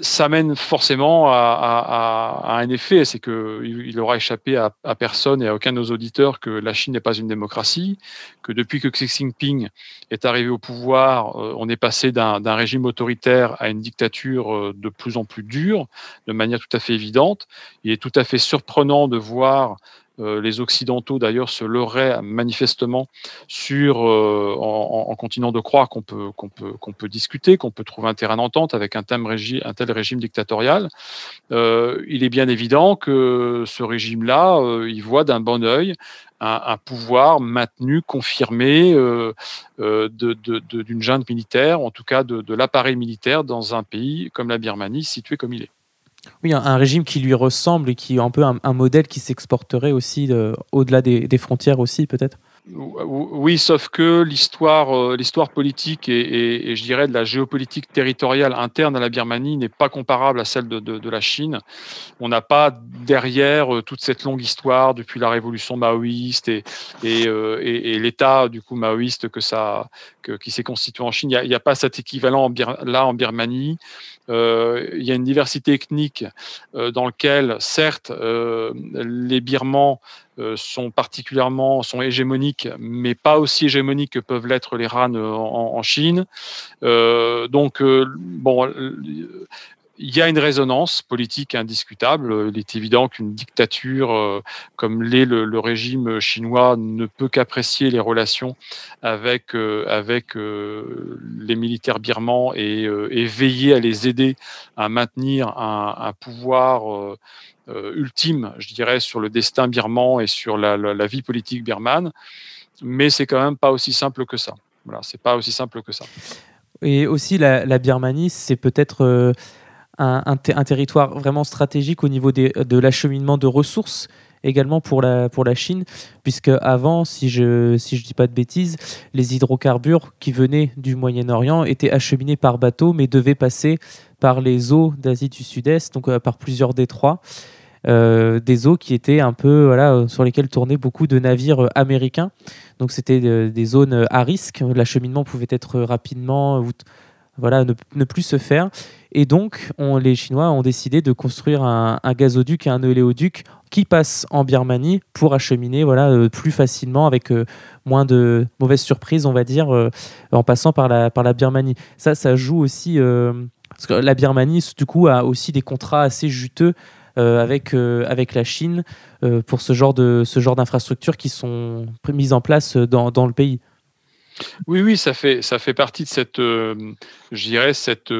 ça mène forcément à, un effet, c'est qu'il il aura échappé à, personne et à aucun de nos auditeurs que la Chine n'est pas une démocratie, que depuis que Xi Jinping est arrivé au pouvoir, euh, on est passé d'un régime autoritaire à une dictature euh, de plus en plus dure, de manière tout à fait évidente. Il est tout à fait surprenant de voir les Occidentaux, d'ailleurs, se leurraient manifestement sur, euh, en, continuant de croire qu'on peut, qu'on peut, qu'on peut discuter, qu'on peut trouver un terrain d'entente avec un tel, régime, un tel régime dictatorial. Euh, il est bien évident que ce régime-là, il voit d'un bon œil un, pouvoir maintenu, confirmé d'une junte militaire, en tout cas de, l'appareil militaire dans un pays comme la Birmanie, situé comme il est. Oui, un, régime qui lui ressemble et qui est un peu un, modèle qui s'exporterait aussi au-delà des, frontières aussi, peut-être? Oui, sauf que l'histoire, euh, l'histoire politique et, je dirais de la géopolitique territoriale interne à la Birmanie n'est pas comparable à celle de, la Chine. On n'a pas derrière euh, toute cette longue histoire depuis la révolution maoïste et, euh, l'État du coup maoïste que ça, qui s'est constitué en Chine. Il n'y a, pas cet équivalent là en Birmanie. Il y a une diversité ethnique dans laquelle, certes, les Birmans euh, sont particulièrement sont hégémoniques, mais pas aussi hégémoniques que peuvent l'être les RAN euh, en, Chine. Euh, donc, bon, il y a une résonance politique indiscutable. Il est évident qu'une dictature comme l'est le, régime chinois ne peut qu'apprécier les relations avec, avec les militaires birmans et, veiller à les aider à maintenir un, pouvoir euh, ultime, je dirais, sur le destin birman et sur la, vie politique birmane. Mais c'est quand même pas aussi simple que ça. Voilà, c'est pas aussi simple que ça. Et aussi, la, Birmanie, c'est peut-être euh, un, territoire vraiment stratégique au niveau de l'acheminement de ressources également pour la, pour la Chine, puisque avant, si je si je dis pas de bêtises, les hydrocarbures qui venaient du Moyen-Orient étaient acheminés par bateau, mais devaient passer par les eaux d'Asie du Sud-Est, donc euh, par plusieurs détroits. Euh, des eaux qui étaient un peu voilà, euh, sur lesquelles tournaient beaucoup de navires américains. Donc c'était des zones à risque. L'acheminement pouvait être rapidement voilà, ne, plus se faire. Et donc, on, les Chinois ont décidé de construire un, gazoduc et un oléoduc qui passent en Birmanie pour acheminer voilà, plus facilement, avec moins de mauvaises surprises, on va dire, en passant par la, par la Birmanie. Ça, ça joue aussi. parce que la Birmanie, du coup, a aussi des contrats assez juteux euh, avec, euh, avec la Chine euh, pour ce genre ce genre d'infrastructures qui sont mises en place dans, dans le pays. Oui, oui, ça fait, ça fait partie de cette, dirais, cette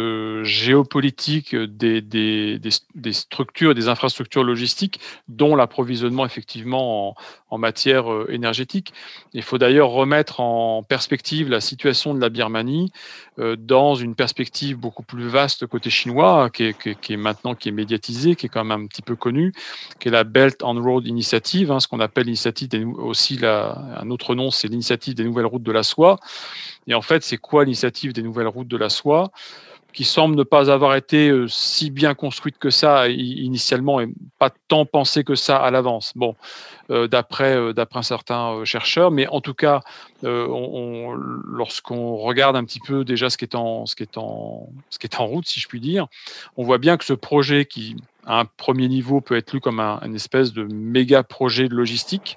géopolitique des, des, des, structures, des infrastructures logistiques, dont l'approvisionnement effectivement en, en matière énergétique. Il faut d'ailleurs remettre en perspective la situation de la Birmanie dans une perspective beaucoup plus vaste côté chinois, qui est, qui est, maintenant qui est médiatisée, qui est quand même un petit peu connue, qui est la Belt and Road Initiative, hein, ce qu'on appelle l'initiative aussi la, un autre nom, c'est l'initiative des nouvelles routes de la soie. Et en fait, c'est quoi l'initiative des nouvelles routes de la soie? Qui semble ne pas avoir été euh, si bien construite que ça initialement et pas tant pensée que ça à l'avance. Bon, euh, d'après euh, d'après certains chercheurs, mais en tout cas, lorsqu'on regarde un petit peu déjà ce qui est en ce qui est en ce qui est en route, si je puis dire, on voit bien que ce projet qui un premier niveau peut être lu comme un, une espèce de méga projet de logistique,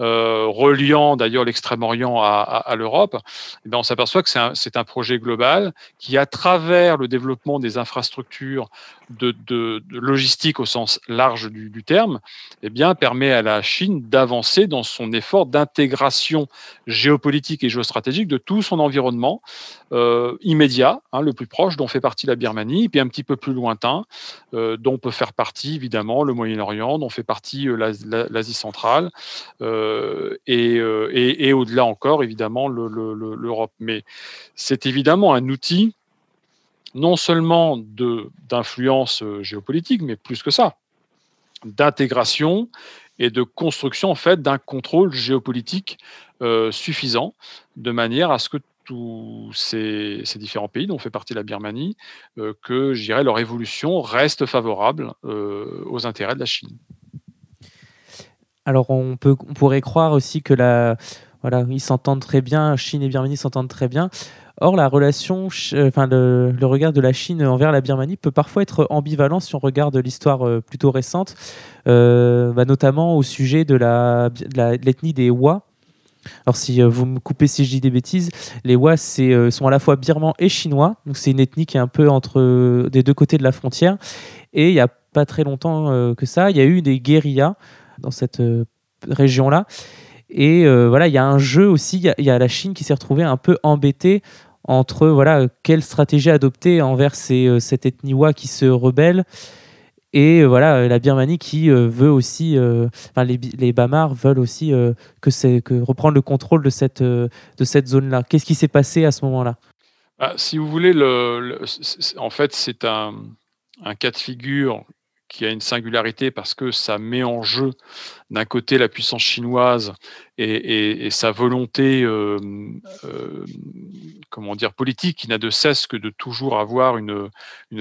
euh, reliant d'ailleurs l'Extrême-Orient à, l'Europe, eh ben, on s'aperçoit que c'est un, projet global qui, à travers le développement des infrastructures de, logistique au sens large du, terme, eh bien, permet à la Chine d'avancer dans son effort d'intégration géopolitique et géostratégique de tout son environnement euh, immédiat, hein, le plus proche, dont fait partie la Birmanie, puis un petit peu plus lointain, euh, dont peut faire partie évidemment le Moyen-Orient, dont fait partie euh, l'Asie centrale, et, au-delà encore évidemment l'Europe. Mais c'est évidemment un outil non seulement d'influence euh, géopolitique, mais plus que ça, d'intégration et de construction en fait d'un contrôle géopolitique euh, suffisant, de manière à ce que tous ces, différents pays dont fait partie la Birmanie, euh, que je leur évolution reste favorable aux intérêts de la Chine. Alors on, peut, on pourrait croire aussi que la, voilà, ils s'entendent très bien, Chine et Birmanie s'entendent très bien. Or, la relation, euh, enfin, le, regard de la Chine envers la Birmanie peut parfois être ambivalent si on regarde l'histoire euh, plutôt récente, euh, bah, notamment au sujet de l'ethnie des Hua. Alors, si vous me coupez si je dis des bêtises, les Hua sont à la fois birmans et chinois. Donc, c'est une ethnie qui est un peu entre des deux côtés de la frontière. Et il n'y a pas très longtemps que ça, il y a eu des guérillas dans cette région-là. Et voilà, il y a un jeu aussi, il y, a la Chine qui s'est retrouvée un peu embêtée entre voilà quelle stratégie adopter envers ces, euh, cette ethnie Wa qui se rebelle Et voilà, la Birmanie qui veut aussi, les, les Bamars veulent aussi que c'est que reprendre le contrôle de cette de cette zone-là. Qu'est-ce qui s'est passé à ce moment-là? Bah, Si vous voulez, le, en fait, c'est un, un cas de figure qui a une singularité parce que ça met en jeu d'un côté la puissance chinoise et, sa volonté, euh, euh, comment dire, politique, qui n'a de cesse que de toujours avoir une,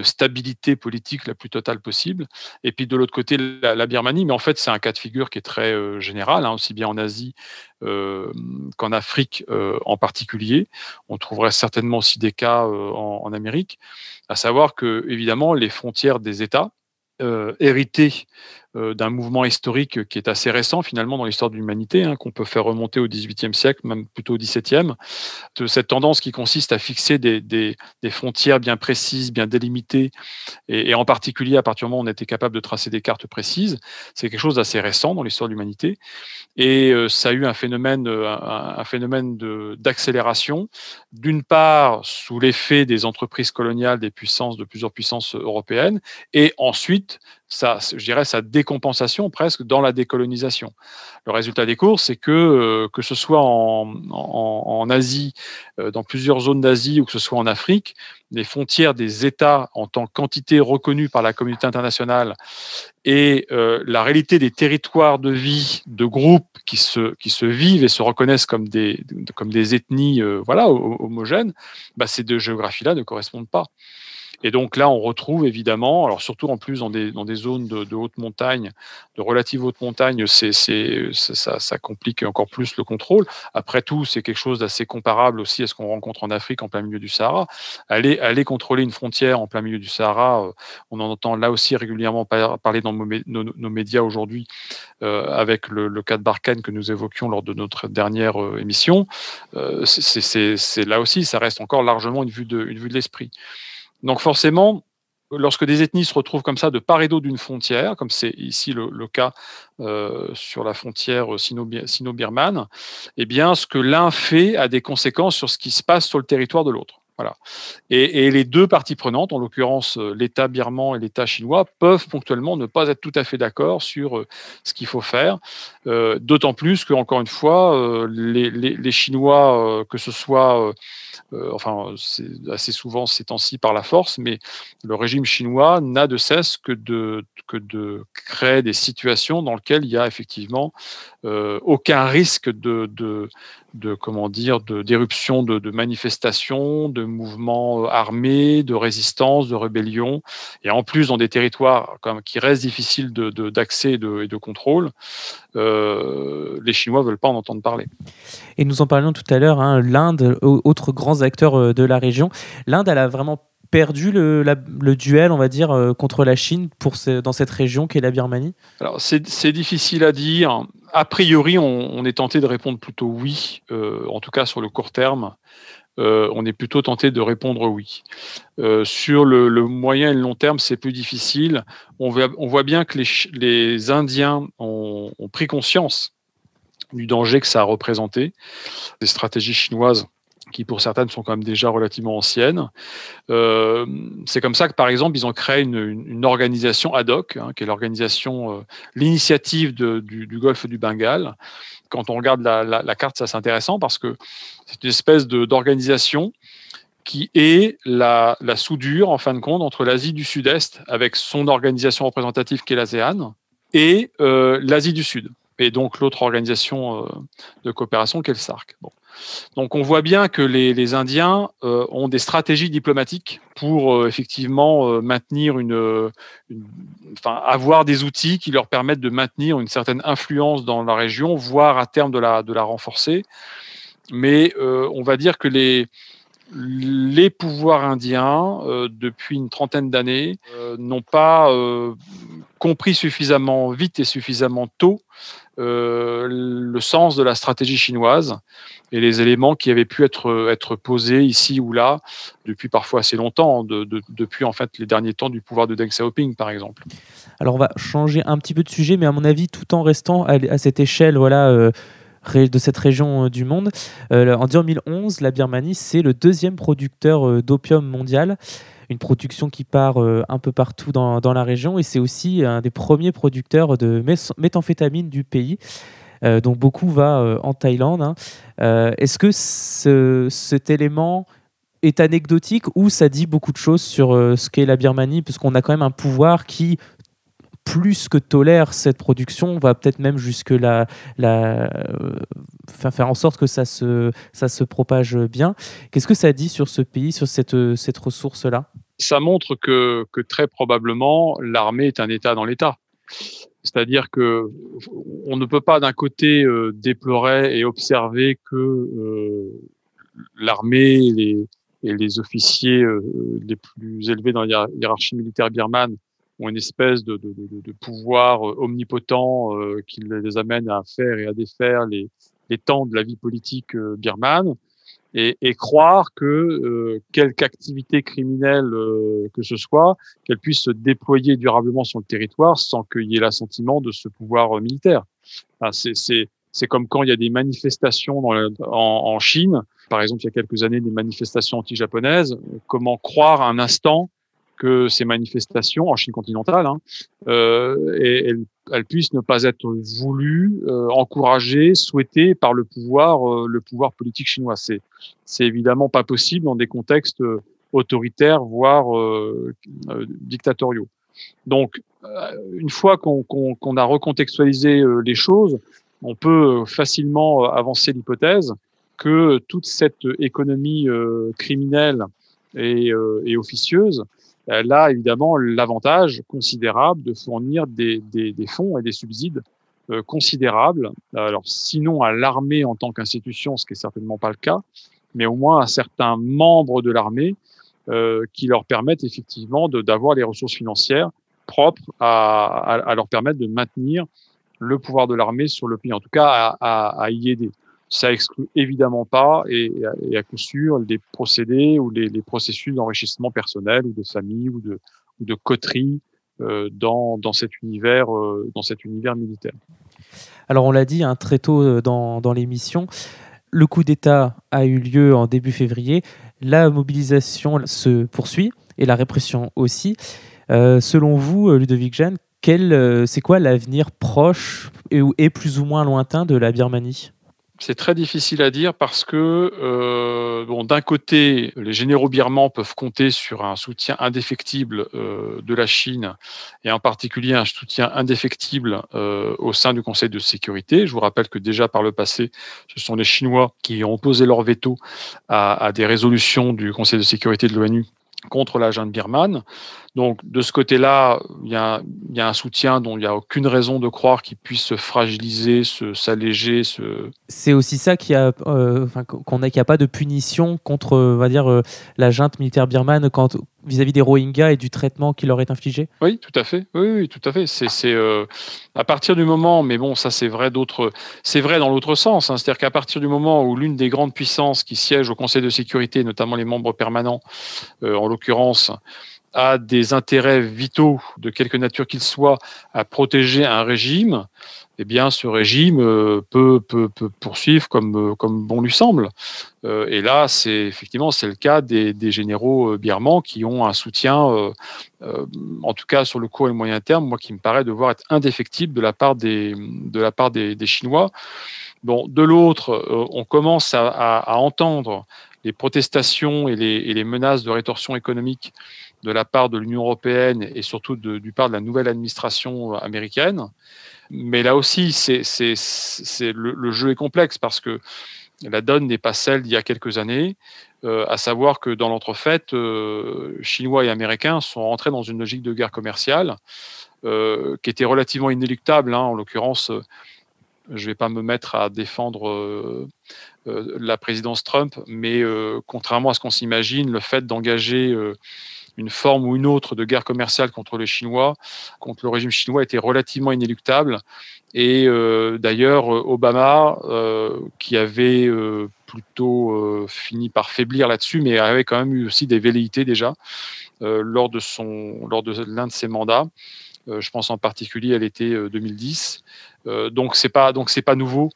stabilité politique la plus totale possible. Et puis de l'autre côté, la, Birmanie, mais en fait c'est un cas de figure qui est très euh, général, hein, aussi bien en Asie qu'en Afrique en particulier. On trouverait certainement aussi des cas en Amérique, à savoir que évidemment les frontières des États euh, hérité d'un mouvement historique qui est assez récent finalement dans l'histoire de l'humanité, hein, qu'on peut faire remonter au XVIIIe siècle, même plutôt au XVIIe, de cette tendance qui consiste à fixer des, des, frontières bien précises, bien délimitées, et, en particulier à partir du moment où on était capable de tracer des cartes précises, c'est quelque chose d'assez récent dans l'histoire de l'humanité, et euh, ça a eu un phénomène, un, un phénomène d'accélération, d'une part sous l'effet des entreprises coloniales des puissances, de plusieurs puissances européennes, et ensuite ça, je dirais, sa décompensation presque dans la décolonisation. Le résultat des courses, c'est que, euh, que ce soit en, en, Asie, euh, dans plusieurs zones d'Asie, ou que ce soit en Afrique, les frontières des États en tant qu'entité reconnue par la communauté internationale et euh, la réalité des territoires de vie de groupes qui se, qui se vivent et se reconnaissent comme des, comme des ethnies voilà, homogènes, bah, ces deux géographies-là ne correspondent pas. Et donc là, on retrouve évidemment, alors surtout en plus dans des, dans des zones de, haute montagne, de relative haute montagne, c'est, ça, ça, complique encore plus le contrôle. Après tout, c'est quelque chose d'assez comparable aussi à ce qu'on rencontre en Afrique en plein milieu du Sahara. Aller, aller contrôler une frontière en plein milieu du Sahara, euh, on en entend là aussi régulièrement parler dans nos, médias aujourd'hui euh, avec le, cas de Barkhane que nous évoquions lors de notre dernière euh, émission. c'est, là aussi, ça reste encore largement une vue de, une vue de l'esprit. Donc forcément, lorsque des ethnies se retrouvent comme ça de part et d'autre d'une frontière, comme c'est ici le, cas euh, sur la frontière sino-birmane, eh bien, ce que l'un fait a des conséquences sur ce qui se passe sur le territoire de l'autre. Voilà. Et, les deux parties prenantes, en l'occurrence euh, l'État birman et l'État chinois, peuvent ponctuellement ne pas être tout à fait d'accord sur euh, ce qu'il faut faire. D'autant plus que, encore une fois, les, Chinois, que ce soit euh, enfin, assez souvent ces temps-ci par la force, mais le régime chinois n'a de cesse que de, que de créer des situations dans lesquelles il y a effectivement euh, aucun risque de, de, de comment dire d'éruption de, de, manifestations, de mouvements euh, armés, de résistance, de rébellion, et en plus dans des territoires comme, qui restent difficiles d'accès et, de, et de contrôle, euh, les Chinois veulent pas en entendre parler. Et nous en parlions tout à l'heure, hein, l'Inde, autres grands acteurs euh, de la région, l'Inde, elle a vraiment perdu le, le, duel, on va dire, contre la Chine pour dans cette région qu'est la Birmanie? Alors, c'est difficile à dire a priori, on, est tenté de répondre plutôt oui, euh, en tout cas sur le court terme. Euh, on est plutôt tenté de répondre oui. Euh, sur le, moyen et le long terme, c'est plus difficile. On voit, bien que les, Indiens ont, pris conscience du danger que ça a représenté. Les stratégies chinoises qui pour certaines sont quand même déjà relativement anciennes. Euh, c'est comme ça que, par exemple, ils ont créé une, organisation ad hoc, hein, qui est l'organisation, euh, l'initiative du, Golfe du Bengale. Quand on regarde la, carte, ça c'est intéressant parce que c'est une espèce d'organisation qui est la, soudure, en fin de compte, entre l'Asie du Sud-Est, avec son organisation représentative qui est l'ASEAN, et euh, l'Asie du Sud, et donc l'autre organisation de coopération qui est le SARC. Donc on voit bien que les, Indiens euh, ont des stratégies diplomatiques pour euh, effectivement euh, maintenir une, enfin avoir des outils qui leur permettent de maintenir une certaine influence dans la région, voire à terme de la, renforcer. Mais on va dire que les, les pouvoirs indiens, depuis une trentaine d'années, n'ont pas compris suffisamment vite et suffisamment tôt le sens de la stratégie chinoise et les éléments qui avaient pu être, être posés ici ou là depuis parfois assez longtemps, depuis en fait les derniers temps du pouvoir de Deng Xiaoping par exemple. Alors on va changer un petit peu de sujet, mais à mon avis, tout en restant à, cette échelle voilà, euh, de cette région du monde. en 2011, la Birmanie, c'est le deuxième producteur d'opium mondial une production qui part un peu partout dans, la région et c'est aussi un des premiers producteurs de méthamphétamine du pays. donc beaucoup va en Thaïlande. Hein. Est-ce que cet élément est anecdotique ou ça dit beaucoup de choses sur ce qu'est la Birmanie, puisqu'on a quand même un pouvoir qui plus que tolère cette production, va peut-être même jusque la, euh, faire en sorte que ça se, ça se propage bien. Qu'est-ce que ça dit sur ce pays, sur cette, cette ressource-là? Ça montre que, que très probablement l'armée est un État dans l'État. C'est-à-dire que on ne peut pas d'un côté euh, déplorer et observer que euh, l'armée et les officiers les plus élevés dans la hiérarchie militaire birmane ont une espèce de, de, de, de pouvoir euh, omnipotent euh, qui les amène à faire et à défaire les, les temps de la vie politique euh, birmane, et, et, croire que euh, quelque activité criminelle que ce soit, qu'elle puisse se déployer durablement sur le territoire sans qu'il y ait l'assentiment de ce pouvoir militaire. Enfin, c'est comme quand il y a des manifestations dans en, en, Chine, par exemple il y a quelques années des manifestations anti-japonaises, comment croire un instant que ces manifestations en Chine continentale, hein, euh, elles, puissent ne pas être voulues, euh, encouragées, souhaitées par le pouvoir, euh, le pouvoir politique chinois. C'est, c'est évidemment pas possible dans des contextes autoritaires, voire dictatoriaux. Donc, une fois qu'on, a recontextualisé les choses, on peut facilement avancer l'hypothèse que toute cette économie criminelle et officieuse elle a évidemment l'avantage considérable de fournir des, fonds et des subsides euh, considérables. Alors, sinon à l'armée en tant qu'institution, ce qui est certainement pas le cas, mais au moins à certains membres de l'armée euh, qui leur permettent effectivement d'avoir les ressources financières propres à, leur permettre de maintenir le pouvoir de l'armée sur le pays, en tout cas à y aider ça exclut évidemment pas et, à coup sûr les procédés ou les, processus d'enrichissement personnel ou de famille ou de, ou coterie euh, dans, cet univers, euh, dans cet univers militaire. Alors on l'a dit hein, très tôt euh, dans, l'émission, le coup d'État a eu lieu en début février, la mobilisation se poursuit et la répression aussi. Selon vous, Ludovic Jeanne, c'est quoi l'avenir proche et plus ou moins lointain de la Birmanie? C'est très difficile à dire parce que, euh, d'un côté, les généraux birmans peuvent compter sur un soutien indéfectible euh, de la Chine et en particulier un soutien indéfectible euh, au sein du Conseil de sécurité. Je vous rappelle que déjà par le passé, ce sont les Chinois qui ont posé leur veto à, à des résolutions du Conseil de sécurité de l'ONU contre la junte birmane. Donc de ce côté-là, il y, a, un soutien dont il n'y a aucune raison de croire qu'il puisse se fragiliser, s'alléger. Se... C'est aussi ça qui a, euh, qu'on a, qu'il n'y a pas de punition contre, on va dire, euh, la junte militaire birmane quand vis-à-vis des Rohingyas et du traitement qui leur est infligé. Oui, tout à fait. Oui, oui tout à fait. C'est, euh, à partir du moment, mais bon, ça c'est vrai d'autres, c'est vrai dans l'autre sens. Hein, c'est-à-dire qu'à partir du moment où l'une des grandes puissances qui siègent au Conseil de sécurité, notamment les membres permanents, en l'occurrence a des intérêts vitaux de quelque nature qu'il soit à protéger un régime, eh bien, ce régime euh, peut, poursuivre comme, euh, comme bon lui semble. Euh, et là, c'est effectivement c'est le cas des, généraux birmans qui ont un soutien, en tout cas sur le court et le moyen terme, moi qui me paraît devoir être indéfectible de la part des, Chinois. De l'autre, on commence à, entendre les protestations et les, et les menaces de rétorsion économique de la part de l'Union européenne et surtout de, du part de la nouvelle administration américaine. Mais là aussi, c'est, c'est, c'est le, jeu est complexe parce que la donne n'est pas celle d'il y a quelques années, euh, à savoir que dans l'entrefaite, euh, Chinois et Américains sont rentrés dans une logique de guerre commerciale euh, qui était relativement inéluctable. Hein, en l'occurrence, je ne vais pas me mettre à défendre la présidence Trump, mais contrairement à ce qu'on s'imagine, le fait d'engager une forme ou une autre de guerre commerciale contre les Chinois, contre le régime chinois, était relativement inéluctable. Et euh, d'ailleurs, Obama, euh, qui avait euh, plutôt fini par faiblir là-dessus, mais avait quand même eu aussi des velléités déjà lors de son, lors de l'un de ses mandats, je pense en particulier à l'été 2010. donc c'est pas donc c'est pas nouveau.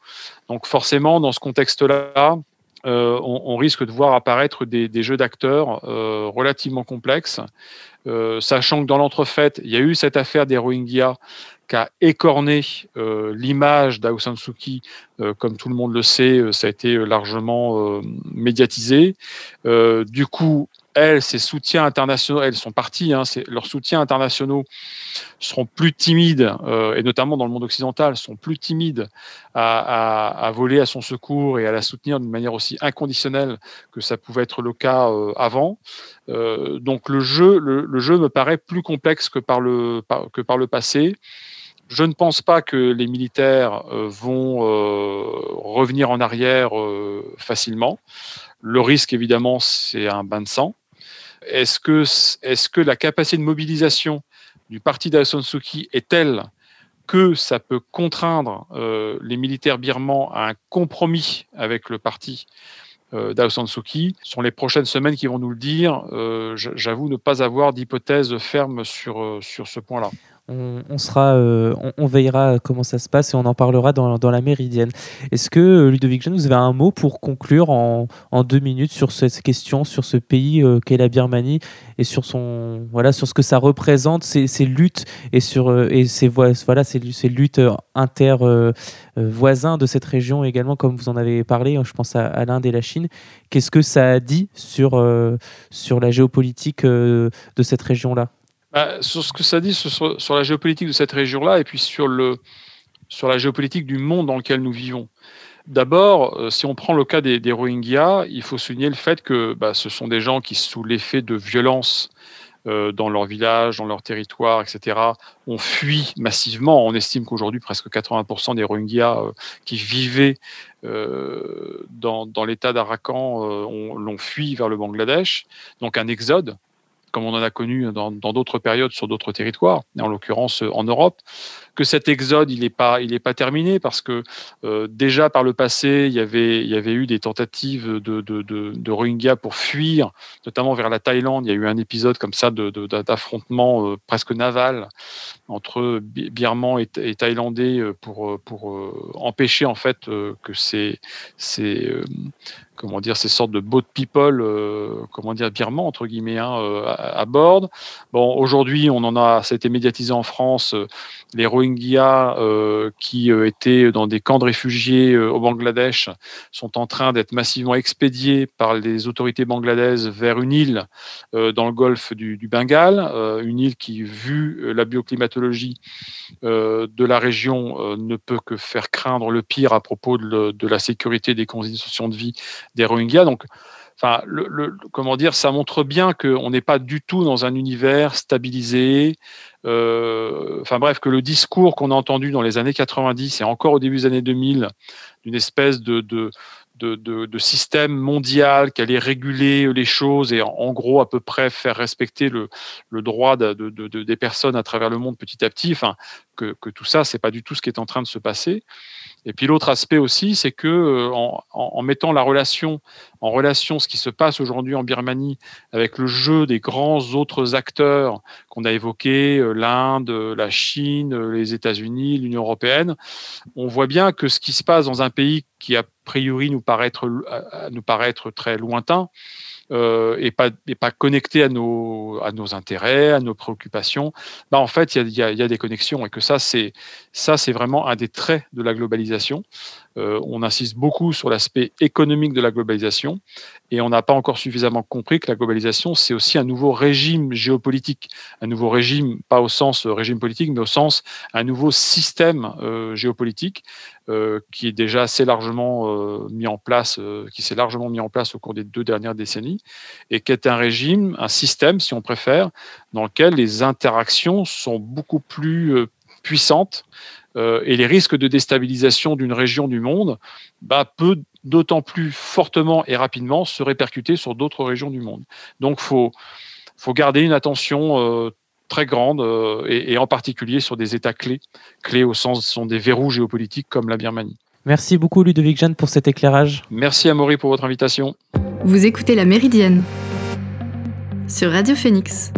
Donc forcément dans ce contexte-là, on, risque de voir apparaître des, jeux d'acteurs relativement complexes, sachant que dans l'entrefaite, il y a eu cette affaire des Rohingyas qui a écorné euh, l'image d'Aung San Suu Kyi, euh, comme tout le monde le sait, euh, ça a été largement médiatisé. du coup, elles, ses soutiens internationaux, elles sont parties, hein, leurs soutiens internationaux seront plus timides, et notamment dans le monde occidental, sont plus timides à, voler à son secours et à la soutenir d'une manière aussi inconditionnelle que ça pouvait être le cas avant. donc le jeu, le, jeu me paraît plus complexe que par le, que par le passé. Je ne pense pas que les militaires euh, vont euh, revenir en arrière euh, facilement. Le risque, évidemment, c'est un bain de sang. Est-ce que, est que la capacité de mobilisation du parti d'Aung Suu Kyi est telle que ça peut contraindre les militaires birmans à un compromis avec le parti d'Aung San Suu Kyi Ce sont les prochaines semaines qui vont nous le dire. J'avoue ne pas avoir d'hypothèse ferme sur, sur ce point-là on, sera, euh, on, veillera comment ça se passe et on en parlera dans, la méridienne. Est-ce que, euh, Ludovic Jeanne, vous avez un mot pour conclure en, deux minutes sur cette question, sur ce pays euh, qu'est la Birmanie et sur, son, voilà, sur ce que ça représente, ces, luttes et sur et voilà, ces, luttes inter voisins de cette région également, comme vous en avez parlé, je pense à, l'Inde et la Chine. Qu'est-ce que ça a dit sur, sur la géopolitique de cette région-là? Bah, sur ce que ça dit sur, la géopolitique de cette région-là et puis sur, le, sur la géopolitique du monde dans lequel nous vivons. D'abord, euh, si on prend le cas des, Rohingyas, il faut souligner le fait que bah, ce sont des gens qui, sous l'effet de violence euh, dans leur village, dans leur territoire, etc., ont fui massivement. On estime qu'aujourd'hui, presque 80% des Rohingyas euh, qui vivaient dans, dans l'État d'Arakan l'ont fui vers le Bangladesh. Donc un exode comme on en a connu dans d'autres périodes sur d'autres territoires, en l'occurrence en Europe que cet exode il n'est pas il est pas terminé parce que euh, déjà par le passé il y avait il y avait eu des tentatives de de, Rohingyas pour fuir notamment vers la Thaïlande. Il y a eu un épisode comme ça d'affrontement euh, presque naval entre Birmans et, Thaïlandais euh, pour pour empêcher en fait que ces ces comment dire ces sortes de boat people comment dire birmans entre guillemets hein, à, bord. Bon aujourd'hui on en a ça a été médiatisé en France les Rohingyas euh, qui euh, étaient dans des camps de réfugiés euh, au Bangladesh sont en train d'être massivement expédiés par les autorités bangladaises vers une île dans le golfe du, Bengale, une île qui, vu la bioclimatologie de la région, ne peut que faire craindre le pire à propos de, la sécurité des conditions de vie des Rohingyas. Donc, Enfin, comment dire, ça montre bien qu'on n'est pas du tout dans un univers stabilisé. Euh, enfin bref, que le discours qu'on a entendu dans les années 90 et encore au début des années 2000, d'une espèce de, de, de, système mondial qui allait réguler les choses et en, gros à peu près faire respecter le, le droit de, des personnes à travers le monde petit à petit, que, que tout ça, c'est pas du tout ce qui est en train de se passer. Et puis l'autre aspect aussi, c'est que euh, en, mettant la relation en relation ce qui se passe aujourd'hui en Birmanie avec le jeu des grands autres acteurs qu'on a évoqués, euh, l'Inde, la Chine, les États-Unis, l'Union européenne, on voit bien que ce qui se passe dans un pays qui a priori nous paraît être, nous très lointain, euh, et, pas, connecté à nos, intérêts, à nos préoccupations, bah en fait, il y a, des connexions et que ça, c'est vraiment un des traits de la globalisation. Euh, on insiste beaucoup sur l'aspect économique de la globalisation et on n'a pas encore suffisamment compris que la globalisation, c'est aussi un nouveau régime géopolitique, un nouveau régime, pas au sens euh, régime politique, mais au sens un nouveau système géopolitique qui est déjà assez largement mis en place, qui s'est largement mis en place au cours des deux dernières décennies, et qui est un régime, un système, si on préfère, dans lequel les interactions sont beaucoup plus puissantes euh, et les risques de déstabilisation d'une région du monde bah, peut d'autant plus fortement et rapidement se répercuter sur d'autres régions du monde. Donc faut, faut garder une attention euh, très grande euh, et, et, en particulier sur des États clés, clés au sens sont des verrous géopolitiques comme la Birmanie. Merci beaucoup Ludovic Jeanne pour cet éclairage. Merci à Maury pour votre invitation. Vous écoutez La Méridienne sur Radio Phoenix.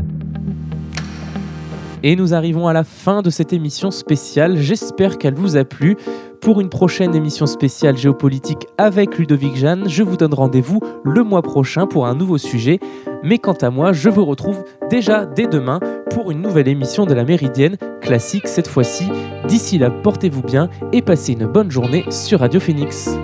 Et nous arrivons à la fin de cette émission spéciale. J'espère qu'elle vous a plu. Pour une prochaine émission spéciale géopolitique avec Ludovic Jeanne, je vous donne rendez-vous le mois prochain pour un nouveau sujet. Mais quant à moi, je vous retrouve déjà dès demain pour une nouvelle émission de la Méridienne, classique cette fois-ci. D'ici là, portez-vous bien et passez une bonne journée sur Radio Phoenix.